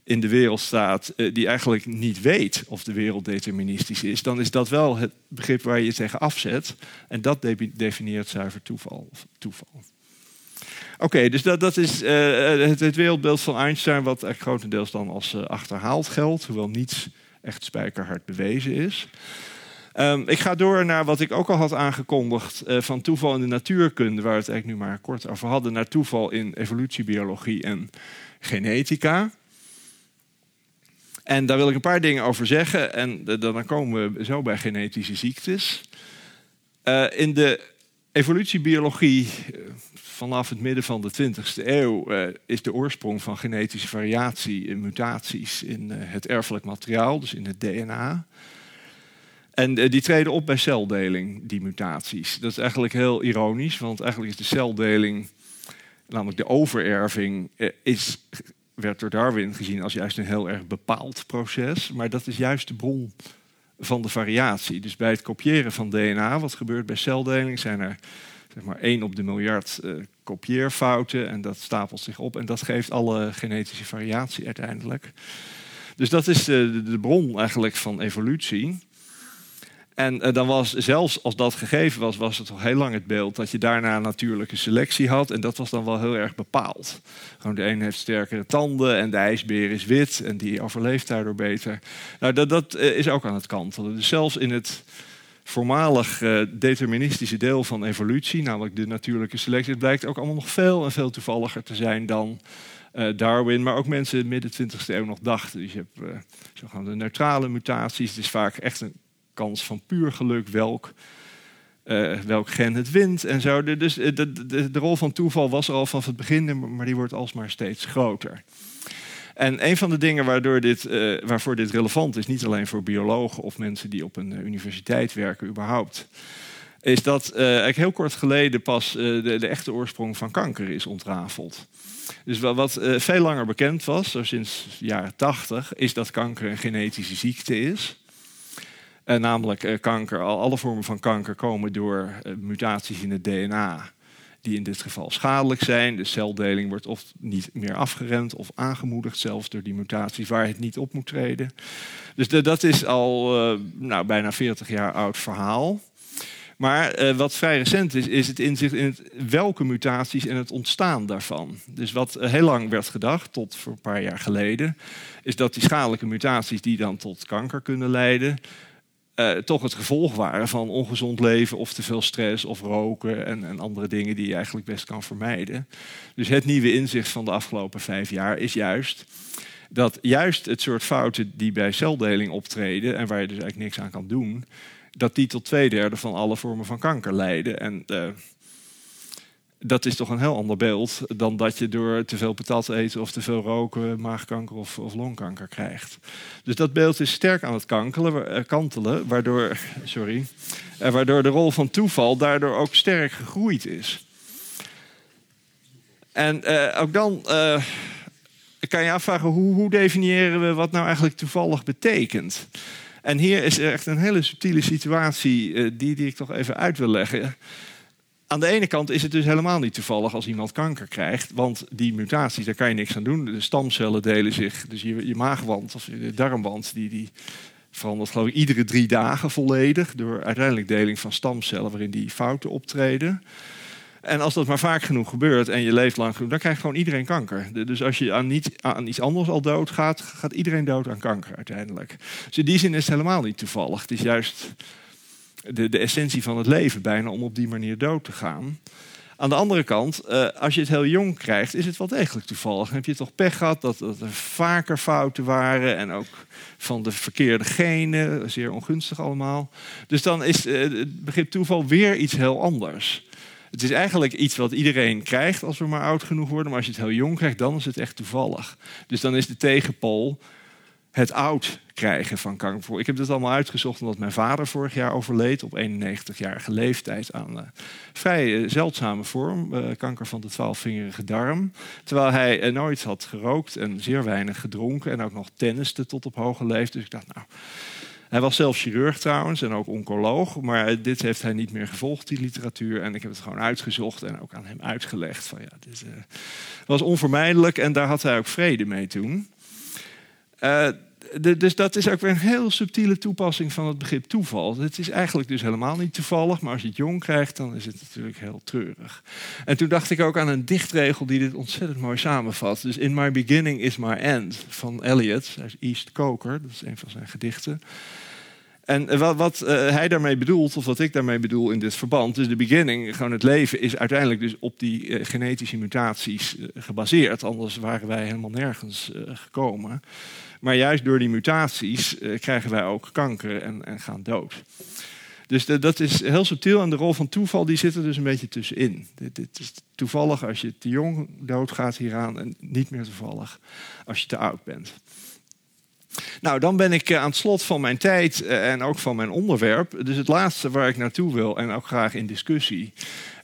B: in de wereld staat eh, die eigenlijk niet weet of de wereld deterministisch is, dan is dat wel het begrip waar je je tegen afzet. En dat definieert zuiver toeval. Of toeval. Oké, dus dat, dat is uh, het, wereldbeeld van Einstein, wat grotendeels dan als achterhaald geldt, hoewel niets echt spijkerhard bewezen is. Um, ik ga door naar wat ik ook al had aangekondigd uh, van toeval in de natuurkunde, waar we het eigenlijk nu maar kort over hadden, naar toeval in evolutiebiologie en genetica. En daar wil ik een paar dingen over zeggen en dan komen we zo bij genetische ziektes. Uh, in de evolutiebiologie vanaf het midden van de 20e eeuw uh, is de oorsprong van genetische variatie en mutaties in uh, het erfelijk materiaal, dus in het DNA. En uh, die treden op bij celdeling, die mutaties. Dat is eigenlijk heel ironisch, want eigenlijk is de celdeling, namelijk de overerving, is, werd door Darwin gezien als juist een heel erg bepaald proces. Maar dat is juist de bron van de variatie. Dus bij het kopiëren van DNA, wat gebeurt bij celdeling, zijn er zeg maar 1 op de miljard uh, kopieerfouten en dat stapelt zich op en dat geeft alle genetische variatie uiteindelijk. Dus dat is de, de bron eigenlijk van evolutie. En uh, dan was zelfs als dat gegeven was, was het al heel lang het beeld dat je daarna natuurlijke selectie had. En dat was dan wel heel erg bepaald. Gewoon de een heeft sterkere tanden en de ijsbeer is wit en die overleeft daardoor beter. Nou, dat, dat uh, is ook aan het kantelen. Dus zelfs in het voormalig uh, deterministische deel van evolutie, namelijk de natuurlijke selectie, het blijkt ook allemaal nog veel en veel toevalliger te zijn dan uh, Darwin, maar ook mensen in de midden 20e eeuw nog dachten. Dus je hebt uh, zogenaamde neutrale mutaties. Het is vaak echt een kans van puur geluk welk, welk gen het wint en zo. Dus de, de, rol van toeval was er al vanaf het begin, maar die wordt alsmaar steeds groter. En een van de dingen waardoor dit, uh, waarvoor dit relevant is, niet alleen voor biologen of mensen die op een uh, universiteit werken überhaupt, is dat eigenlijk heel kort geleden pas de, de, echte oorsprong van kanker is ontrafeld. Dus wat veel langer bekend was, zo sinds de jaren 80, is dat kanker een genetische ziekte is. namelijk kanker, al alle vormen van kanker komen door mutaties in het DNA die in dit geval schadelijk zijn. De celdeling wordt of niet meer afgeremd of aangemoedigd, zelfs door die mutaties waar het niet op moet treden. Dus dat is al uh, nou, bijna 40 jaar oud verhaal. Maar uh, wat vrij recent is, is het inzicht in welke mutaties en het ontstaan daarvan. Dus wat heel lang werd gedacht, tot voor een paar jaar geleden, is dat die schadelijke mutaties die dan tot kanker kunnen leiden, uh, toch het gevolg waren van ongezond leven of te veel stress of roken en, en, andere dingen die je eigenlijk best kan vermijden. Dus het nieuwe inzicht van de afgelopen vijf jaar is juist dat juist het soort fouten die bij celdeling optreden en waar je dus eigenlijk niks aan kan doen, dat die tot twee derde van alle vormen van kanker leiden. En uh, dat is toch een heel ander beeld dan dat je door te veel patat eten of te veel roken maagkanker of, of longkanker krijgt. Dus dat beeld is sterk aan het eh, kantelen, waardoor, sorry, eh, waardoor de rol van toeval daardoor ook sterk gegroeid is. En uh, ook dan uh, kan je afvragen, hoe, hoe definiëren we wat nou eigenlijk toevallig betekent? En hier is echt een hele subtiele situatie die, die ik toch even uit wil leggen. Aan de ene kant is het dus helemaal niet toevallig als iemand kanker krijgt, want die mutaties, daar kan je niks aan doen. De stamcellen delen zich, dus je, je maagwand of je darmwand, die, die verandert geloof ik iedere drie dagen volledig door uiteindelijk deling van stamcellen waarin die fouten optreden. En als dat maar vaak genoeg gebeurt en je leeft lang genoeg, dan krijgt gewoon iedereen kanker. Dus als je aan, niet, aan iets anders al dood gaat, gaat iedereen dood aan kanker uiteindelijk. Dus in die zin is het helemaal niet toevallig. Het is juist de, essentie van het leven bijna om op die manier dood te gaan. Aan de andere kant, uh, als je het heel jong krijgt, is het wel degelijk toevallig. Heb je toch pech gehad dat, dat, er vaker fouten waren en ook van de verkeerde genen, zeer ongunstig allemaal. Dus dan is uh, het begrip toeval weer iets heel anders. Het is eigenlijk iets wat iedereen krijgt als we maar oud genoeg worden. Maar als je het heel jong krijgt, dan is het echt toevallig. Dus dan is de tegenpol het oud krijgen van kanker. Ik heb dit allemaal uitgezocht omdat mijn vader vorig jaar overleed op 91-jarige leeftijd aan eh, vrij eh, zeldzame vorm, uh, kanker van de twaalfvingerige darm. Terwijl hij nooit had gerookt en zeer weinig gedronken en ook nog tenniste tot op hoge leeftijd. Dus ik dacht, nou, hij was zelf chirurg trouwens en ook oncoloog, maar dit heeft hij niet meer gevolgd, die literatuur. En ik heb het gewoon uitgezocht en ook aan hem uitgelegd. Van, ja, dit was onvermijdelijk en daar had hij ook vrede mee toen. Dus dat is ook weer een heel subtiele toepassing van het begrip toeval. Het is eigenlijk dus helemaal niet toevallig, maar als je het jong krijgt, dan is het natuurlijk heel treurig. En toen dacht ik ook aan een dichtregel die dit ontzettend mooi samenvat. Dus In My Beginning is My End van Eliot, East Coker, dat is een van zijn gedichten. En wat, wat uh, hij daarmee bedoelt, of wat ik daarmee bedoel in dit verband, is de beginning, gewoon het leven, is uiteindelijk dus op die uh, genetische mutaties uh, gebaseerd. Anders waren wij helemaal nergens gekomen. Maar juist door die mutaties krijgen wij ook kanker en, en gaan dood. Dus dat is heel subtiel en de rol van toeval die zit er dus een beetje tussenin. Dit, dit is toevallig als je te jong doodgaat hieraan en niet meer toevallig als je te oud bent. Nou, dan ben ik eh, aan het slot van mijn tijd eh, en ook van mijn onderwerp. Dus het laatste waar ik naartoe wil en ook graag in discussie.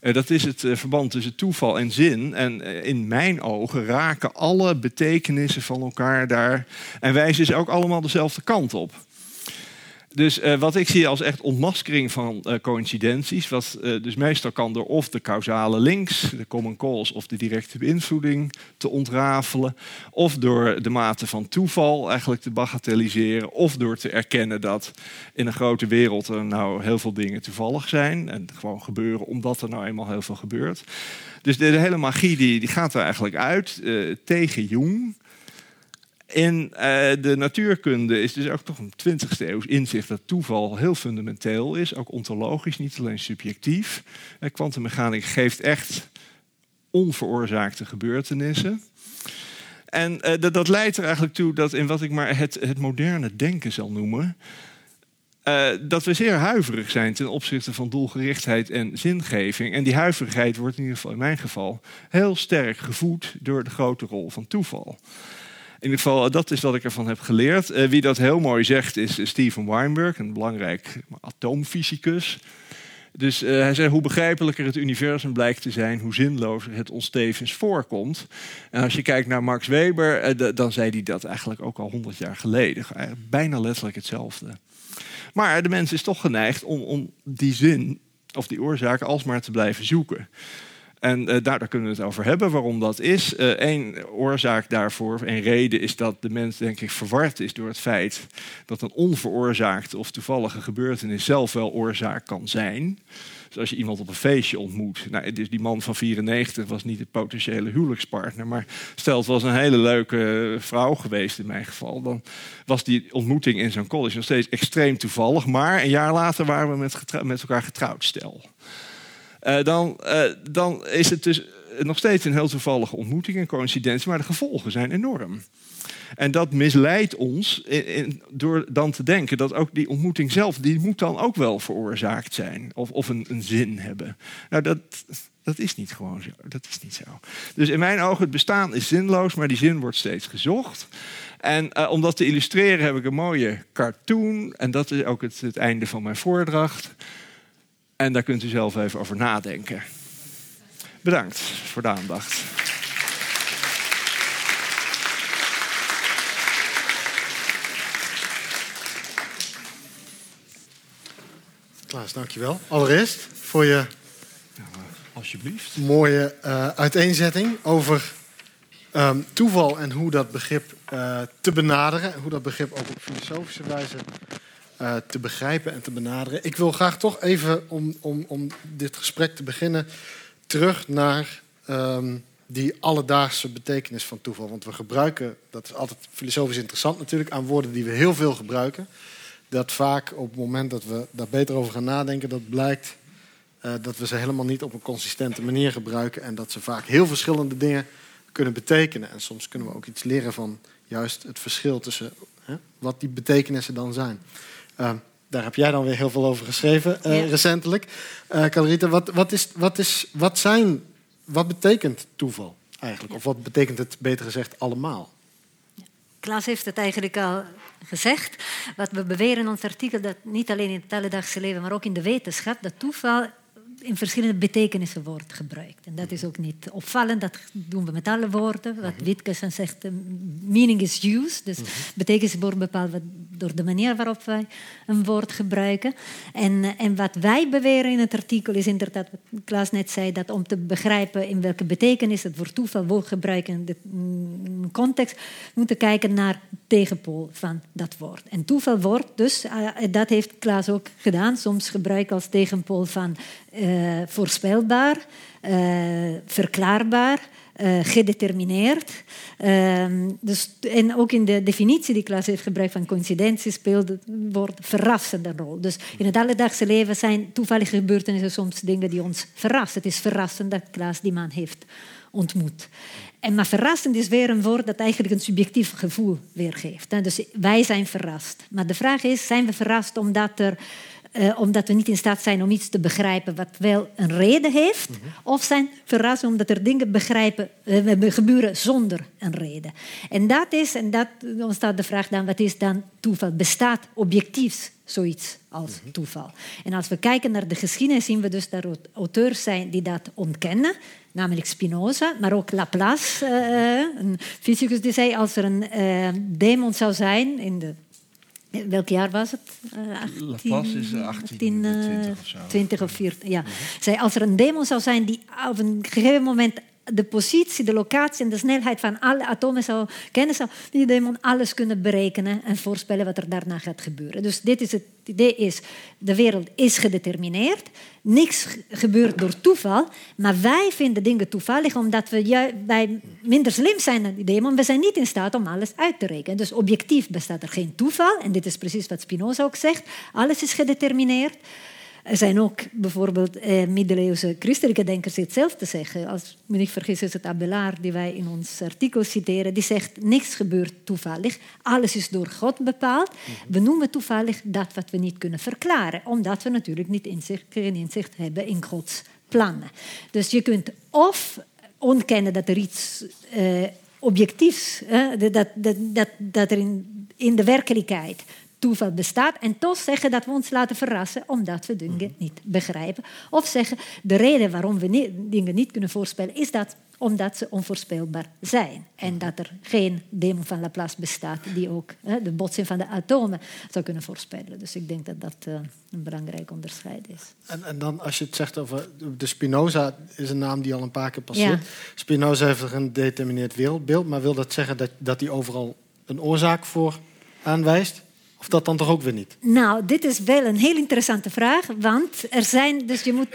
B: Eh, dat is het verband tussen toeval en zin. En in mijn ogen raken alle betekenissen van elkaar daar. En wijzen ze ook allemaal dezelfde kant op. Dus uh, wat ik zie als echt ontmaskering van uh, coincidenties, wat uh, dus meestal kan door of de causale links, de common cause of de directe beïnvloeding te ontrafelen, of door de mate van toeval eigenlijk te bagatelliseren, of door te erkennen dat in een grote wereld er nou heel veel dingen toevallig zijn en gewoon gebeuren omdat er nou eenmaal heel veel gebeurt. Dus de, de hele magie die, die gaat er eigenlijk uit tegen Jung. In uh, de natuurkunde is dus ook toch een 20e eeuws inzicht dat toeval heel fundamenteel is, ook ontologisch, niet alleen subjectief. Uh, kwantummechanica geeft echt onveroorzaakte gebeurtenissen. En uh, dat, dat, leidt er eigenlijk toe dat in wat ik maar het, het moderne denken zal noemen, dat we zeer huiverig zijn ten opzichte van doelgerichtheid en zingeving. En die huiverigheid wordt in ieder geval in mijn geval heel sterk gevoed door de grote rol van toeval. In ieder geval, dat is wat ik ervan heb geleerd. Uh, wie dat heel mooi zegt is Steven Weinberg, een belangrijk atoomfysicus. Dus uh, hij zei hoe begrijpelijker het universum blijkt te zijn, hoe zinlozer het ons tevens voorkomt. En als je kijkt naar Max Weber, uh, dan zei hij dat eigenlijk ook al honderd jaar geleden. Bijna letterlijk hetzelfde. Maar de mens is toch geneigd om, om die zin of die oorzaak alsmaar te blijven zoeken. En uh, daar, daar, kunnen we het over hebben, waarom dat is. Eén uh, oorzaak daarvoor, een reden, is dat de mens denk ik verward is door het feit dat een onveroorzaakte of toevallige gebeurtenis zelf wel oorzaak kan zijn. Dus als je iemand op een feestje ontmoet, nou, die man van 94 was niet het potentiële huwelijkspartner, maar stel het was een hele leuke vrouw geweest in mijn geval, dan was die ontmoeting in zo'n college nog steeds extreem toevallig, maar een jaar later waren we met, met elkaar getrouwd stel. Uh, dan, uh, dan is het dus nog steeds een heel toevallige ontmoeting, een coïncidentie, maar de gevolgen zijn enorm. En dat misleidt ons in, door dan te denken dat ook die ontmoeting zelf, die moet dan ook wel veroorzaakt zijn of, of een, een zin hebben. Nou, dat, dat is niet gewoon zo. Dat is niet zo. Dus in mijn ogen, het bestaan is zinloos, maar die zin wordt steeds gezocht. En uh, om dat te illustreren heb ik een mooie cartoon. En dat is ook het, het einde van mijn voordracht. En daar kunt u zelf even over nadenken. Bedankt voor de aandacht.
D: Klaas, dankjewel. Allereerst voor je
B: alsjeblieft.
D: mooie uh, uiteenzetting over um, toeval en hoe dat begrip uh, te benaderen. En hoe dat begrip ook op filosofische wijze uh, te begrijpen en te benaderen. Ik wil graag toch even, om, om, om dit gesprek te beginnen, terug naar ehm, die alledaagse betekenis van toeval. Want we gebruiken, dat is altijd filosofisch interessant natuurlijk, aan woorden die we heel veel gebruiken. Dat vaak op het moment dat we daar beter over gaan nadenken, dat blijkt uh, dat we ze helemaal niet op een consistente manier gebruiken. En dat ze vaak heel verschillende dingen kunnen betekenen. En soms kunnen we ook iets leren van juist het verschil tussen hè, wat die betekenissen dan zijn. Uh, daar heb jij dan weer heel veel over geschreven uh, ja. recentelijk. Uh, wat, wat, is, wat, is, wat, zijn, wat betekent toeval eigenlijk? Of wat betekent het beter gezegd allemaal?
E: Klaas heeft het eigenlijk al gezegd. Wat we beweren in ons artikel, dat niet alleen in het alledaagse leven, maar ook in de wetenschap, dat toeval in verschillende betekenissen wordt gebruikt. En dat is ook niet opvallend, dat doen we met alle woorden. Wat mhm. Wittgenstein zegt, meaning is use. Dus mhm. betekenis wordt bepaald door de manier waarop wij een woord gebruiken. En, en wat wij beweren in het artikel is inderdaad, wat Klaas net zei, dat om te begrijpen in welke betekenis het voor toeval woord gebruiken in de mm, context, moeten kijken naar de tegenpool van dat woord. En toeval wordt dus, eh, dat heeft Klaas ook gedaan, soms gebruikt als tegenpool van uh, voorspelbaar, uh, verklaarbaar, uh, gedetermineerd. Ehm, dus, en ook in de definitie die Klaas heeft gebruikt van coincidentie speelt het woord verrassende rol. Dus in het alledaagse leven zijn toevallige gebeurtenissen soms dingen die ons verrassen. Het is verrassend dat Klaas die man heeft ontmoet. En maar verrassend is weer een woord dat eigenlijk een subjectief gevoel weergeeft. Dus wij zijn verrast. Maar de vraag is, zijn we verrast omdat er uh, omdat we niet in staat zijn om iets te begrijpen wat wel een reden heeft. Mm -hmm. Of zijn verrast omdat er dingen begrijpen, uh, gebeuren zonder een reden. En dat is, en dat ontstaat de vraag dan, wat is dan toeval? Bestaat objectief zoiets als mm -hmm. toeval? En als we kijken naar de geschiedenis, zien we dus dat er auteurs zijn die dat ontkennen. Namelijk Spinoza, maar ook Laplace, uh, een fysicus die zei als er een demon zou zijn in de Welk jaar was het?
B: Uh, 18, is 18, 18 of zo.
E: 20 of 40, ja. -hmm. Zij, als er een demon zou zijn die op een gegeven moment de positie, de locatie en de snelheid van alle atomen zou kennen, zou die demon alles kunnen berekenen en voorspellen wat er daarna gaat gebeuren. Dus dit is het idee is, de wereld is gedetermineerd. Niks gebeurt door toeval, maar wij vinden dingen toevallig omdat we wij minder slim zijn dan die demon. We zijn niet in staat om alles uit te rekenen. Dus objectief bestaat er geen toeval. En dit is precies wat Spinoza ook zegt. Alles is gedetermineerd. Er zijn ook bijvoorbeeld eh, middeleeuwse christelijke denkers die hetzelfde zeggen. Als ik me niet vergis is het Abelard die wij in ons artikel citeren. Die zegt niks gebeurt toevallig. Alles is door God bepaald. We noemen toevallig dat wat we niet kunnen verklaren. Omdat we natuurlijk niet inzicht, geen inzicht hebben in Gods plannen. Dus je kunt of ontkennen dat er iets uh, objectiefs, uh, dat, dat, dat, dat er in, in de werkelijkheid toeval bestaat. En toch zeggen dat we ons laten verrassen omdat we dingen mhm. niet begrijpen. Of zeggen de reden waarom we dingen niet kunnen voorspellen is dat omdat ze onvoorspelbaar zijn. En mhm. dat er geen demon van Laplace bestaat die ook hè, de botsing van de atomen zou kunnen voorspellen. Dus ik denk dat dat uh, een belangrijk onderscheid is.
D: En, en, dan als je het zegt over de Spinoza, is een naam die al een paar keer passeert. Ja. Spinoza heeft er een gedetermineerd wereldbeeld, maar wil dat zeggen dat, dat hij overal een oorzaak voor aanwijst? Of dat dan toch ook weer niet?
E: Nou, dit is wel een heel interessante vraag. Want er zijn, dus je moet,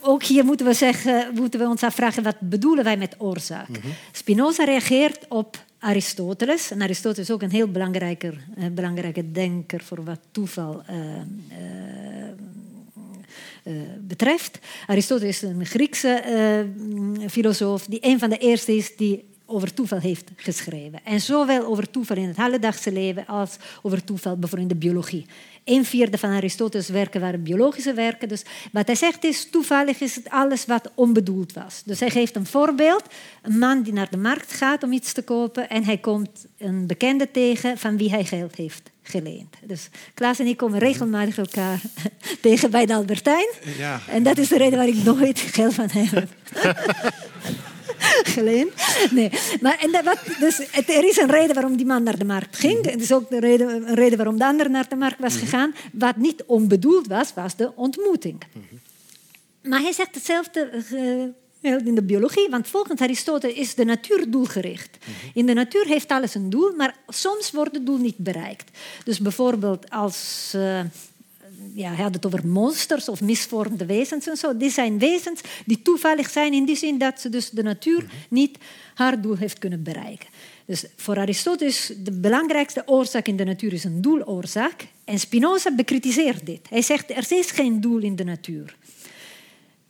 E: ook hier moeten we, zeggen, moeten we ons afvragen, wat bedoelen wij met oorzaak? Mm Spinoza reageert op Aristoteles. En Aristoteles is ook een heel belangrijke, uh, belangrijke denker voor wat toeval uh, uh, betreft. Aristoteles is een Griekse filosoof die een van de eerste is die over toeval heeft geschreven. En zowel over toeval in het alledaagse leven als over toeval bijvoorbeeld in de biologie. Een vierde van Aristoteles' werken waren biologische werken. Dus wat hij zegt is, toevallig is het alles wat onbedoeld was. Dus hij geeft een voorbeeld. Een man die naar de markt gaat om iets te kopen en hij komt een bekende tegen van wie hij geld heeft geleend. Dus Klaas en ik komen regelmatig elkaar tegen bij de Albertijn. Ja. En dat is de reden waar ik nooit geld van heb. Geleen. Nee. Maar, en dat, dus, het, er is een reden waarom die man naar de markt ging. Het is ook de reden, een reden waarom de ander naar de markt was mhm. gegaan. Wat niet onbedoeld was, was de ontmoeting. Mhm. Maar hij zegt hetzelfde uh, in de biologie, want volgens Aristoteles is de natuur doelgericht. Mhm. In de natuur heeft alles een doel, maar soms wordt het doel niet bereikt. Dus bijvoorbeeld als... Uh, ja, hij had het over monsters of misvormde wezens en zo. Die zijn wezens die toevallig zijn in die zin dat ze dus de natuur niet haar doel heeft kunnen bereiken. Dus voor Aristoteles is de belangrijkste oorzaak in de natuur is een doeloorzaak. En Spinoza bekritiseert dit. Hij zegt er is geen doel in de natuur.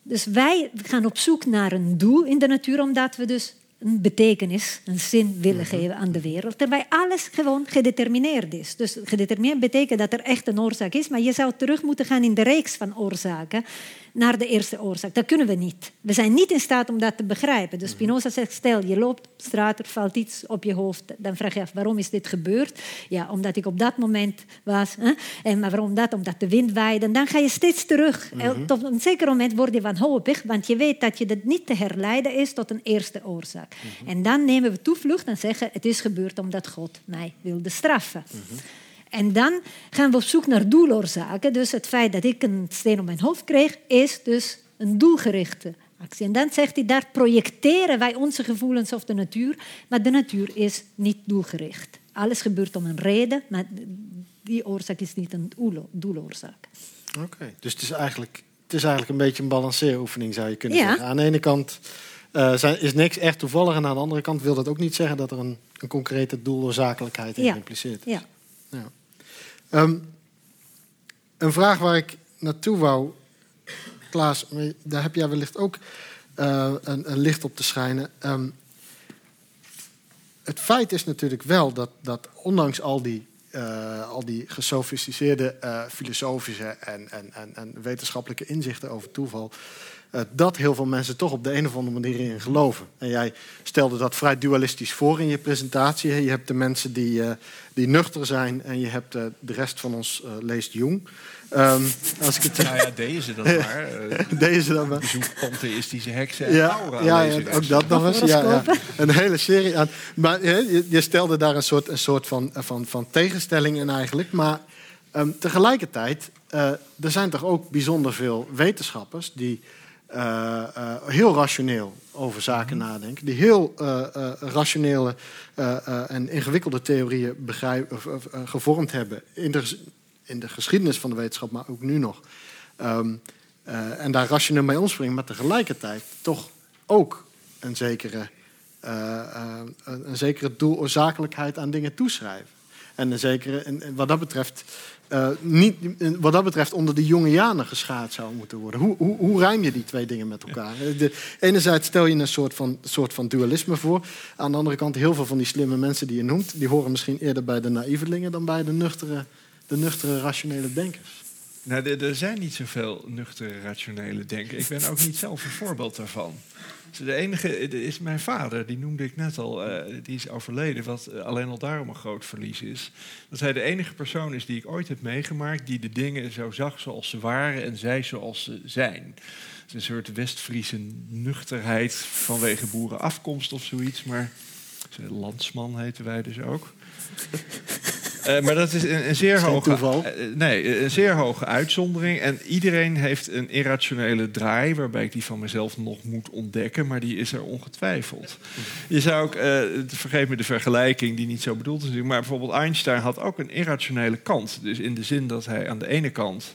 E: Dus wij gaan op zoek naar een doel in de natuur, omdat we dus een betekenis, een zin willen geven aan de wereld. Terwijl alles gewoon gedetermineerd is. Dus gedetermineerd betekent dat er echt een oorzaak is, maar je zou terug moeten gaan in de reeks van oorzaken naar de eerste oorzaak. Dat kunnen we niet. We zijn niet in staat om dat te begrijpen. Dus Spinoza zegt, stel je loopt op straat, er valt iets op je hoofd. Dan vraag je af, waarom is dit gebeurd? Ja, omdat ik op dat moment was. Hè? En maar waarom dat? Omdat de wind waaide. En dan ga je steeds terug. En Tot een zeker moment word je wanhopig, want je weet dat je dat niet te herleiden is tot een eerste oorzaak. En dan nemen we toevlucht en zeggen, het is gebeurd omdat God mij wilde straffen. En dan gaan we op zoek naar doeloorzaken. Dus het feit dat ik een steen op mijn hoofd kreeg, is dus een doelgerichte actie. En dan zegt hij, daar projecteren wij onze gevoelens op de natuur, maar de natuur is niet doelgericht. Alles gebeurt om een reden, maar die oorzaak is niet een doelo- doeloorzaak.
D: Oké, dus het is, eigenlijk, het is eigenlijk een beetje een balanceeroefening, zou je kunnen
E: Ja.
D: zeggen. Aan de ene kant eh, zijn, is niks echt toevallig, en aan de andere kant wil dat ook niet zeggen dat er een, een concrete doeloorzakelijkheid in
E: Ja.
D: geïmpliceerd is.
E: Ja.
D: Ja. Ehm, een vraag waar ik naartoe wou, Klaas, daar heb jij wellicht ook eh, een, een licht op te schijnen. Ehm, het feit is natuurlijk wel dat, dat ondanks al die, eh, al die gesofisticeerde eh, filosofische en, en, en, en wetenschappelijke inzichten over toeval, dat heel veel mensen toch op de een of andere manier in geloven. En jij stelde dat vrij dualistisch voor in je presentatie. Je hebt de mensen die, eh, die nuchter zijn en je hebt eh, de rest van ons eh, leest Jung. Ehm, als ik het
B: Nou ja, deze dat maar. Eh,
D: deze dan maar.
B: bezoek pantheïstische heksen en
D: Ja,
B: aura
D: ja, ja, ook dat nog eens. Ja, ja. Een hele serie aan. Maar hè, je, je stelde daar een soort, een soort van, van, van tegenstelling in eigenlijk. Maar ehm, tegelijkertijd, eh, er zijn toch ook bijzonder veel wetenschappers die eh, eh, heel rationeel over zaken nadenken. Die heel eh, rationele en ingewikkelde theorieën begrijp, gevormd hebben. In de, in de geschiedenis van de wetenschap, maar ook nu nog. Ehm, eh, en daar rationeel mee omspringen, maar tegelijkertijd toch ook een zekere, een, zekere doeloorzakelijkheid aan dingen toeschrijven. En een zekere, en wat dat betreft, eh, niet, wat dat betreft onder de jonge janen geschaad zou moeten worden. Hoe, hoe, hoe rijm je die twee dingen met elkaar? De, enerzijds stel je een soort van, soort van dualisme voor. Aan de andere kant, heel veel van die slimme mensen die je noemt, die horen misschien eerder bij de naïvelingen dan bij de nuchtere, de nuchtere rationele denkers.
B: Nou, er, er zijn niet zoveel nuchtere, rationele denken. Ik ben ook niet zelf een voorbeeld daarvan. De enige is mijn vader, die noemde ik net al, eh, die is overleden, wat eh, alleen al daarom een groot verlies is. Dat hij de enige persoon is die ik ooit heb meegemaakt die de dingen zo zag zoals ze waren en zei zoals ze zijn. Het is een soort West-Friese nuchterheid vanwege boerenafkomst of zoiets, maar landsman heten wij dus ook. Eh, maar dat is een, een zeer hoge,
D: toeval.
B: eh, nee, een zeer hoge uitzondering. En iedereen heeft een irrationele draai, waarbij ik die van mezelf nog moet ontdekken, maar die is er ongetwijfeld. Je zou ook, eh, vergeet me de vergelijking die niet zo bedoeld is, maar bijvoorbeeld Einstein had ook een irrationele kant. Dus in de zin dat hij aan de ene kant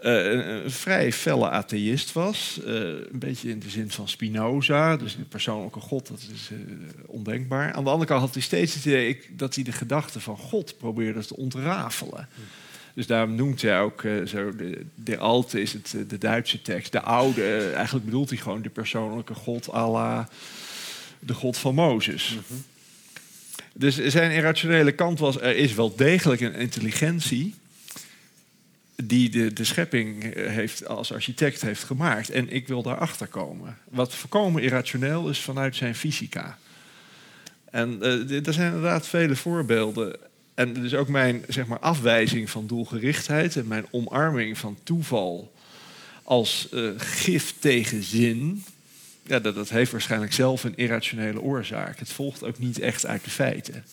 B: een, een vrij felle atheïst was. eh, een beetje in de zin van Spinoza. Dus de persoonlijke God, dat is eh, ondenkbaar. Aan de andere kant had hij steeds het idee dat hij de gedachte van God probeerde te ontrafelen. Dus daarom noemt hij ook eh, zo, de, de Alte is het, eh, de Duitse tekst. De oude, eh, eigenlijk bedoelt hij gewoon de persoonlijke God la de God van Mozes. Dus zijn irrationele kant was, er is wel degelijk een intelligentie die de, schepping eh, heeft, als architect heeft gemaakt. En ik wil daarachter komen. Wat voorkomen irrationeel is vanuit zijn fysica. En eh, er zijn inderdaad vele voorbeelden. En dus ook mijn zeg maar, afwijzing van doelgerichtheid en mijn omarming van toeval als eh, gif tegen zin. Ja, dat, dat heeft waarschijnlijk zelf een irrationele oorzaak. Het volgt ook niet echt uit de feiten.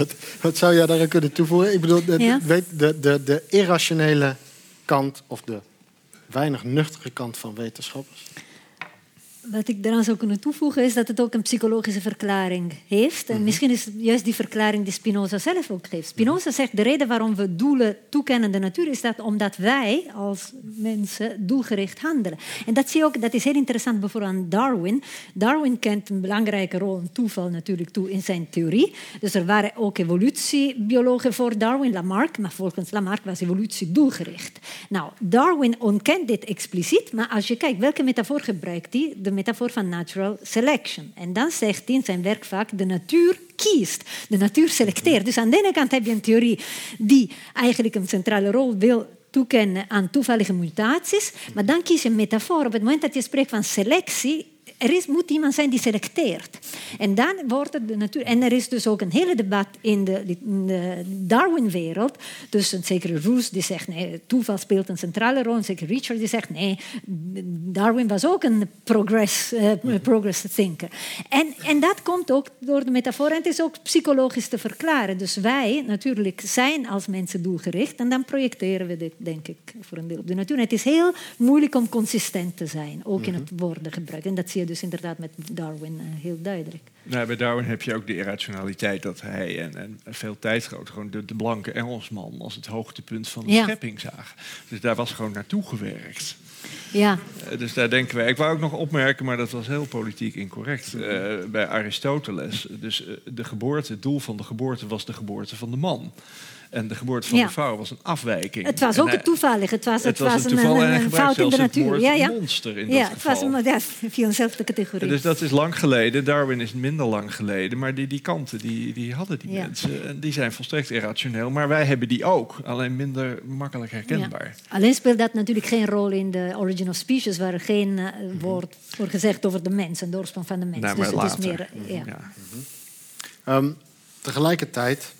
D: Wat, wat zou jij daaraan kunnen toevoegen? Ik bedoel, de,
E: Ja.
D: weet, de, de, de irrationele kant of de weinig nuchtere kant van wetenschappers.
E: Wat ik daaraan zou kunnen toevoegen is dat het ook een psychologische verklaring heeft. En misschien is het juist die verklaring die Spinoza zelf ook geeft. Spinoza zegt de reden waarom we doelen toekennen de natuur is dat omdat wij als mensen doelgericht handelen. En dat zie je ook, dat is heel interessant bijvoorbeeld aan Darwin. Darwin kent een belangrijke rol in toeval natuurlijk toe in zijn theorie. Dus er waren ook evolutiebiologen voor Darwin, Lamarck, maar volgens Lamarck was evolutie doelgericht. Nou, Darwin ontkent dit expliciet, maar als je kijkt welke metafoor gebruikt hij, de metafoor van natural selection. En dan zegt hij in zijn werk vaak de natuur kiest, de natuur selecteert. Dus aan de ene kant heb je een theorie die eigenlijk een centrale rol wil toekennen aan toevallige mutaties, maar dan kies je een metafoor. Op het moment dat je spreekt van selectie, er is, moet iemand zijn die selecteert. En dan wordt het de natuur. En er is dus ook een hele debat in de, de Darwin-wereld. Dus een zekere Roos die zegt nee, toeval speelt een centrale rol. Een zekere Richard die zegt nee, Darwin was ook een progress, uh, progress thinker. En, en dat komt ook door de metafoor. En het is ook psychologisch te verklaren. Dus wij natuurlijk zijn als mensen doelgericht. En dan projecteren we dit, denk ik, voor een deel op de natuur. En het is heel moeilijk om consistent te zijn, ook in het woordengebruik. En dat zie je dus inderdaad met Darwin uh, heel duidelijk.
B: Nou, bij Darwin heb je ook de irrationaliteit dat hij en, en veel tijdgroot gewoon de, de, blanke Engelsman als het hoogtepunt van de ja. schepping zag. Dus daar was gewoon naartoe gewerkt.
E: Ja.
B: Uh, dus daar denken wij. Ik wou ook nog opmerken, maar dat was heel politiek incorrect. Uh, bij Aristoteles. Dus de geboorte, het doel van de geboorte was de geboorte van de man. En de geboorte van
E: Ja.
B: de vrouw was een afwijking.
E: Het was
B: En
E: ook
B: hij-
E: een toevallig. Het was,
B: Het
E: het
B: was
E: was
B: een toeval
E: fout in de
B: zelfs het
E: natuur.
B: woord
E: Ja, ja.
B: monster in
E: ja,
B: dat
E: het was
B: geval.
E: een, ja, viel in dezelfde categorie.
B: Dus dat is lang geleden. Darwin is minder lang geleden. Maar die, die kanten, die, die hadden die
E: Ja.
B: mensen. En die zijn volstrekt irrationeel. Maar wij hebben die ook. Alleen minder makkelijk herkenbaar.
E: Ja. Alleen speelt dat natuurlijk geen rol in de Origin of Species, waar er geen eh, woord wordt gezegd over de mens en de oorsprong van de mens.
B: Nou,
E: dus
B: maar
E: het is
B: later.
E: meer. eh, ja.
B: Ja.
D: Ehm, tegelijkertijd,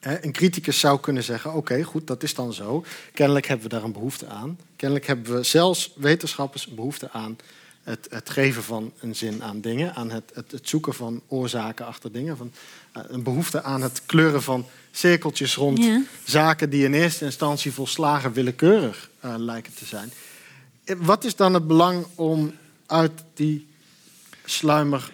D: een criticus zou kunnen zeggen: oké, goed, dat is dan zo. Kennelijk hebben we daar een behoefte aan. Kennelijk hebben we zelfs wetenschappers een behoefte aan het, het geven van een zin aan dingen, aan het, het, het zoeken van oorzaken achter dingen, van, eh, een behoefte aan het kleuren van cirkeltjes rond
E: Ja.
D: zaken die in eerste instantie volslagen willekeurig eh, lijken te zijn. Eh, Wat is dan het belang om uit die sluimer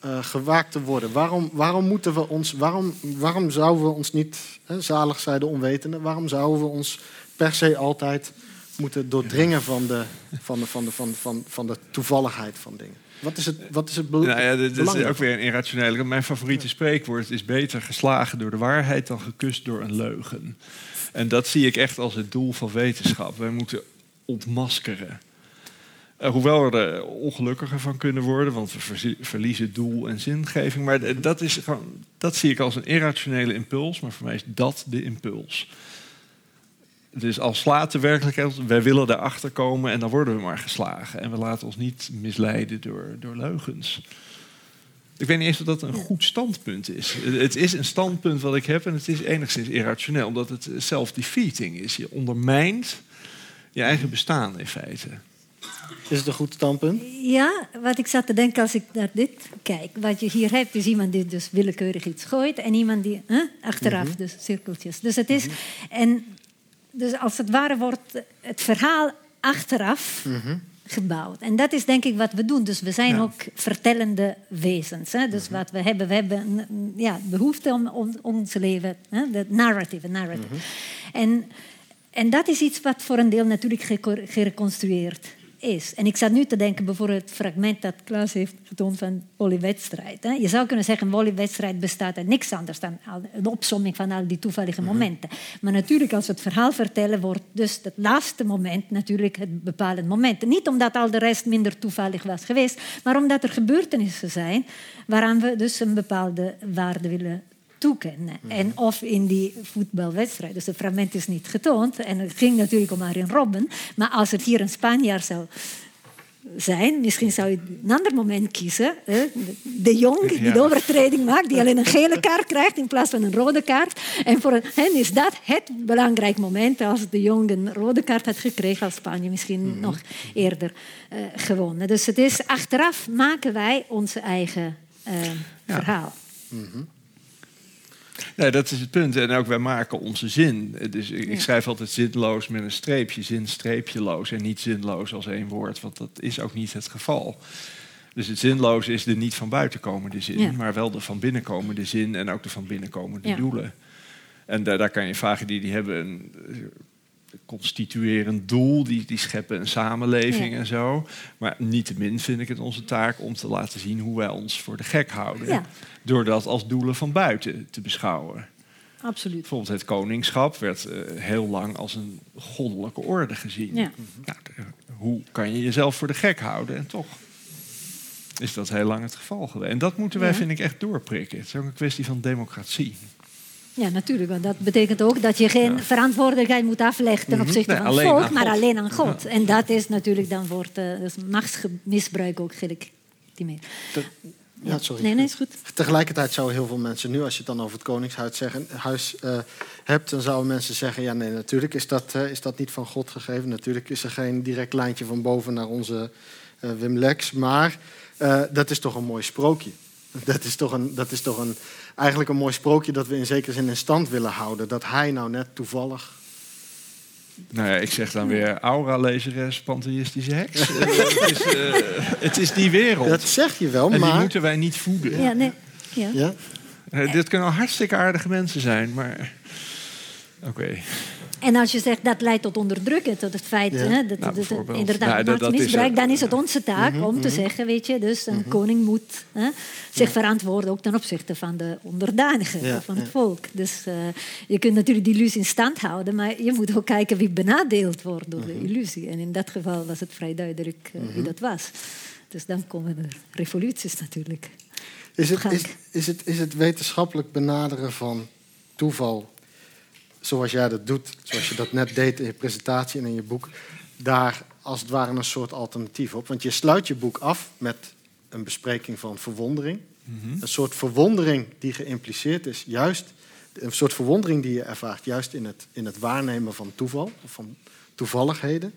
D: eh, gewaakt te worden? Waarom, waarom moeten we ons, waarom, waarom zouden we ons niet, hè, zalig zij de onwetende, waarom zouden we ons per se altijd moeten doordringen van de, van de, van de, van, van, van de toevalligheid van dingen? Wat is het, wat is het be-
B: Nou ja, dit is ook weer een irrationele. Mijn favoriete spreekwoord is beter geslagen door de waarheid dan gekust door een leugen. En dat zie ik echt als het doel van wetenschap. Wij moeten ontmaskeren. Eh, hoewel we er ongelukkiger van kunnen worden, want we verliezen doel en zingeving. Maar d- dat, is gewoon, dat zie ik als een irrationele impuls, maar voor mij is dat de impuls. Dus als slaat de werkelijkheid, wij willen daarachter komen en dan worden we maar geslagen. En we laten ons niet misleiden door, door leugens. Ik weet niet eens of dat een goed standpunt is. Het is een standpunt wat ik heb en het is enigszins irrationeel, omdat het self-defeating is. Je ondermijnt je eigen bestaan in feite.
D: Is het een goed standpunt?
E: Ja, wat ik zat te denken als ik naar dit kijk. Wat je hier hebt is iemand die dus willekeurig iets gooit en iemand die achteraf, dus cirkeltjes. Dus het is, en dus als het ware wordt het verhaal achteraf gebouwd. En dat is denk ik wat we doen. Dus we zijn
B: Ja.
E: ook vertellende wezens. Hè? Dus wat we hebben, we hebben een- ja, behoefte om, om ons leven, hè? de narrative, narrative. En, en dat is iets wat voor een deel natuurlijk gereconstrueerd is. En ik zat nu te denken bijvoorbeeld het fragment dat Klaas heeft getoond van volleywedstrijd. hè. Je zou kunnen zeggen, een volleywedstrijd bestaat uit niks anders dan een opsomming van al die toevallige momenten. Maar natuurlijk, als we het verhaal vertellen, wordt dus het laatste moment natuurlijk het bepalend moment. Niet omdat al de rest minder toevallig was geweest, maar omdat er gebeurtenissen zijn waaraan we dus een bepaalde waarde willen toekennen. En of in die voetbalwedstrijd. Dus het fragment is niet getoond. En het ging natuurlijk om Arjen Robben. Maar als er hier een Spanjaard zou zijn, misschien zou je een ander moment kiezen. hè. De Jong, die
B: Ja.
E: de overtreding maakt, die alleen een gele kaart krijgt in plaats van een rode kaart. En voor hen is dat het belangrijk moment. Als de Jong een rode kaart had gekregen, als Spanje misschien nog eerder eh, gewonnen. Dus het is achteraf maken wij onze eigen eh, verhaal.
B: Nee, dat is het punt. En ook wij maken onze zin. Dus ik, ik schrijf altijd zinloos met een streepje, zin streepjeloos en niet zinloos als één woord, want dat is ook niet het geval. Dus het zinloze is de niet van buiten komende zin,
E: Ja.
B: maar wel de van binnenkomende zin en ook de van binnenkomende
E: Ja.
B: doelen. En daar, daar kan je vragen die, die hebben een constituerend doel, die, die scheppen een samenleving
E: Ja.
B: en zo. Maar niettemin vind ik het onze taak om te laten zien hoe wij ons voor de gek houden.
E: Ja.
B: Door dat als doelen van buiten te beschouwen.
E: Absoluut.
B: Bijvoorbeeld het koningschap werd eh, heel lang als een goddelijke orde gezien.
E: Ja.
B: Nou, de- hoe kan je jezelf voor de gek houden? En toch is dat heel lang het geval geweest. En dat moeten wij, vind ik, echt doorprikken. Het is ook een kwestie van democratie.
E: Ja, natuurlijk. Want dat betekent ook dat je geen verantwoordelijkheid moet afleggen ten opzichte
B: Nee,
E: van het volk, maar alleen aan God. En dat is natuurlijk dan wordt uh, dus machtsmisbruik ook gelegitimeerd.
D: Ja, sorry.
E: Nee, nee, is goed.
D: Tegelijkertijd zouden heel veel mensen nu, als je het dan over het Koningshuis zeggen, huis, eh, hebt, dan zouden mensen zeggen: ja, nee, natuurlijk is dat, eh, is dat niet van God gegeven. Natuurlijk is er geen direct lijntje van boven naar onze eh, Wim Lex. Maar eh, dat is toch een mooi sprookje. Dat is, toch een, dat is toch een, eigenlijk een mooi sprookje dat we in zekere zin in stand willen houden. Dat hij nou net toevallig.
B: Nou ja, ik zeg dan weer aura-lezeres, pantheïstische heks. Het, is, eh, het is die wereld.
D: Dat zeg je wel,
B: en die
D: maar.
B: moeten wij niet voeden.
E: Ja, nee. Ja.
D: Ja?
B: Eh, dit kunnen hartstikke aardige mensen zijn, maar... Oké.
E: En als je zegt dat leidt tot onderdrukken, tot het feit
D: Ja.
E: hè, dat,
B: Nou,
E: dat- inderdaad
B: Nou, dat- dat is
E: machtsmisbruik,
B: er.
E: dan is het onze taak
D: Mhm,
E: om te zeggen, weet je, dus een koning moet hè, zich verantwoorden ook ten opzichte van de onderdanigen,
D: Ja,
E: van het
D: ja.
E: volk. Dus eh, je kunt natuurlijk die illusie in stand houden, maar je moet ook kijken wie benadeeld wordt door
D: Mhm.
E: de illusie. En in dat geval was het vrij duidelijk eh, wie dat was. Dus dan komen er revoluties natuurlijk.
D: Is het, is, is, het, is het wetenschappelijk benaderen van toeval, zoals jij dat doet, zoals je dat net deed in je presentatie en in je boek, daar als het ware een soort alternatief op? Want je sluit je boek af met een bespreking van verwondering. Een soort verwondering die geïmpliceerd is, juist een soort verwondering die je ervaart, juist in het, in het waarnemen van toeval, of van toevalligheden.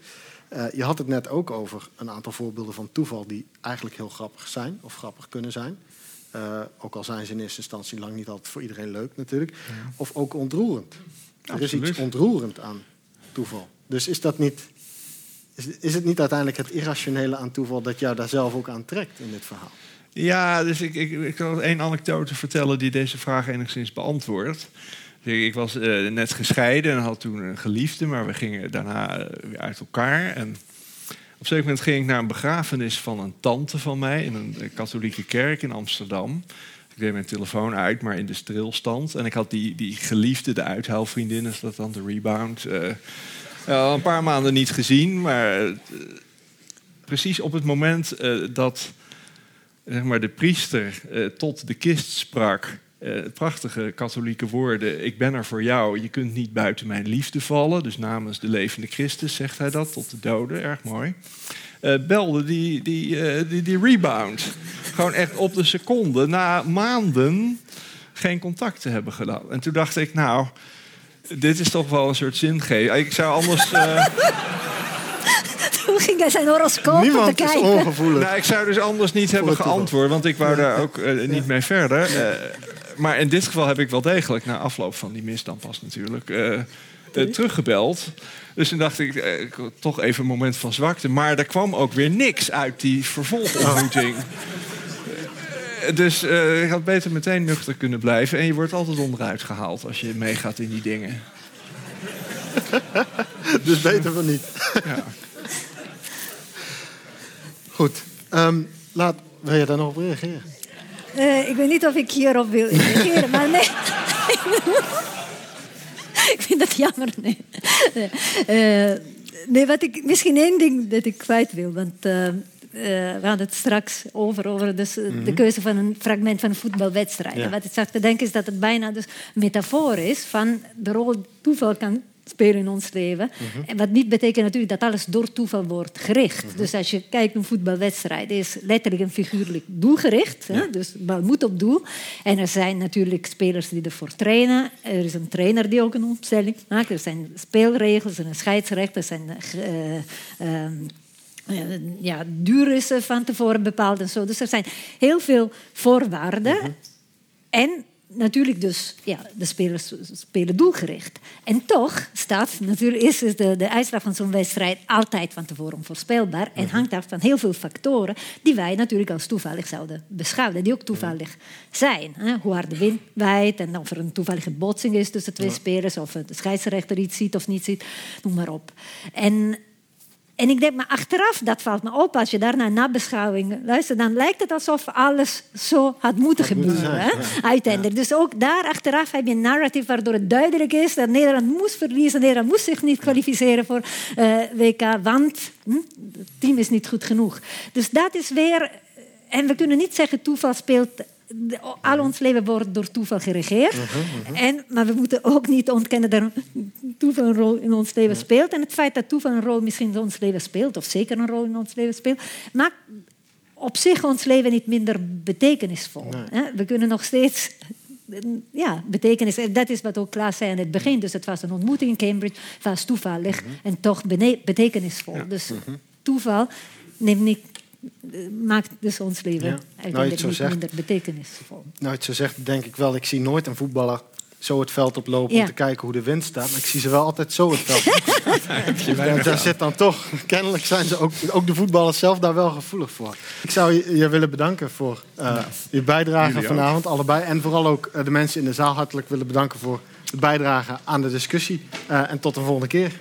D: Eh, je had het net ook over een aantal voorbeelden van toeval die eigenlijk heel grappig zijn of grappig kunnen zijn. Eh, ook al zijn ze in eerste instantie lang niet altijd voor iedereen leuk natuurlijk. Of ook ontroerend. Er is iets ontroerend aan toeval. Dus is dat niet. Is, is het niet uiteindelijk het irrationele aan toeval dat jou daar zelf ook aan trekt in dit verhaal?
B: Ja, dus ik, ik, ik kan één anekdote vertellen die deze vraag enigszins beantwoordt. Ik was eh, net gescheiden en had toen een geliefde, maar we gingen daarna eh, weer uit elkaar. En op een zeker moment ging ik naar een begrafenis van een tante van mij in een eh, katholieke kerk in Amsterdam. Ik deed mijn telefoon uit, maar in de stilstand. En ik had die, die geliefde, de uithuilvriendin, is dat dan de rebound, eh, al een paar maanden niet gezien. Maar eh, precies op het moment eh, dat zeg maar, de priester tot de kist sprak. Eh, prachtige katholieke woorden. Ik ben er voor jou. Je kunt niet buiten mijn liefde vallen. Dus namens de levende Christus zegt hij dat tot de doden. Erg mooi. Eh, belde die, die, eh, die, die rebound. Gewoon echt op de seconde. Na maanden geen contact te hebben gedaan. En toen dacht ik, nou, dit is toch wel een soort zingeving. Ik zou anders... eh,
E: Toen ging hij zijn horoscoop te
D: Niemand is
E: kijken.
D: ongevoelig.
B: Nou, ik zou dus anders niet hebben geantwoord, want ik wou daar ook niet mee verder. Eh, maar in dit geval heb ik wel degelijk, na afloop van die mis dan pas natuurlijk, eh, eh, teruggebeld. Dus toen dacht ik, eh, toch even een moment van zwakte. Maar er kwam ook weer niks uit die vervolgontmoeting. Dus eh, ik had beter meteen nuchter kunnen blijven. En je wordt altijd onderuit gehaald als je meegaat in die dingen.
D: Dus beter van niet.
B: Ja.
D: Goed. Ehm, laat, wil je daar nog op reageren?
E: Eh, ik weet niet of ik hierop wil reageren, maar nee. ik vind dat jammer. Nee. Eh, nee, wat ik, misschien één ding dat ik kwijt wil. Want eh, eh, we hadden het straks over, over dus, de keuze van een fragment van een voetbalwedstrijd.
D: Ja.
E: En wat ik zag te denken is dat het bijna dus een metafoor is van de rol toeval kan spelen in ons leven. En wat niet betekent natuurlijk dat alles door toeval wordt gericht. Dus als je kijkt naar een voetbalwedstrijd, is letterlijk en figuurlijk doelgericht. Hè? Dus bal moet op doel. En er zijn natuurlijk spelers die ervoor trainen. Er is een trainer die ook een opstelling maakt. Er zijn speelregels, er zijn scheidsrechters, er zijn eh, ehm, eh, ja, duur is eh, van tevoren bepaald en zo. Dus er zijn heel veel voorwaarden. En natuurlijk dus, ja, de spelers spelen doelgericht. En toch staat natuurlijk, is de, de uitslag van zo'n wedstrijd altijd van tevoren onvoorspelbaar. En
D: Mhm.
E: hangt af van heel veel factoren die wij natuurlijk als toevallig zouden beschouwen. Die ook toevallig zijn. Hè? Hoe hard de wind waait en of er een toevallige botsing is tussen twee spelers. Of de scheidsrechter iets ziet of niet ziet. Noem maar op. En en ik denk, maar achteraf, dat valt me op, als je daar naar nabeschouwing luistert, dan lijkt het alsof alles zo had moeten gebeuren. hè? Uiteindelijk. Dus ook daar achteraf heb je een narrative waardoor het duidelijk is dat Nederland moest verliezen. Nederland moest zich niet kwalificeren voor eh, WK, want hm, het team is niet goed genoeg. Dus dat is weer... En we kunnen niet zeggen, toeval speelt al ons leven wordt door toeval geregeerd. En, maar we moeten ook niet ontkennen dat toeval een rol in ons leven speelt. En het feit dat toeval een rol misschien in ons leven speelt, of zeker een rol in ons leven speelt, maakt op zich ons leven niet minder betekenisvol. We kunnen nog steeds ja, betekenis. En dat is wat ook Klaas zei aan het begin. Dus het was een ontmoeting in Cambridge, het was toevallig en toch betekenisvol. Dus toeval neemt niet, maakt dus ons leven
D: Ja. Nou,
E: uiteindelijk niet
D: zegt.
E: minder betekenisvol.
D: Nou, het zo zegt, denk ik wel, ik zie nooit een voetballer zo het veld oplopen
E: Ja.
D: om te kijken hoe de wind staat. Maar ik zie ze wel altijd zo het veld op. Ja, daar zit dan toch, kennelijk zijn ze ook, ook de voetballers zelf daar wel gevoelig voor. Ik zou je, je willen bedanken voor eh, je bijdrage
B: Jullie ook.
D: vanavond, allebei. En vooral ook eh, de mensen in de zaal hartelijk willen bedanken voor de bijdrage aan de discussie. Eh, en tot de volgende keer.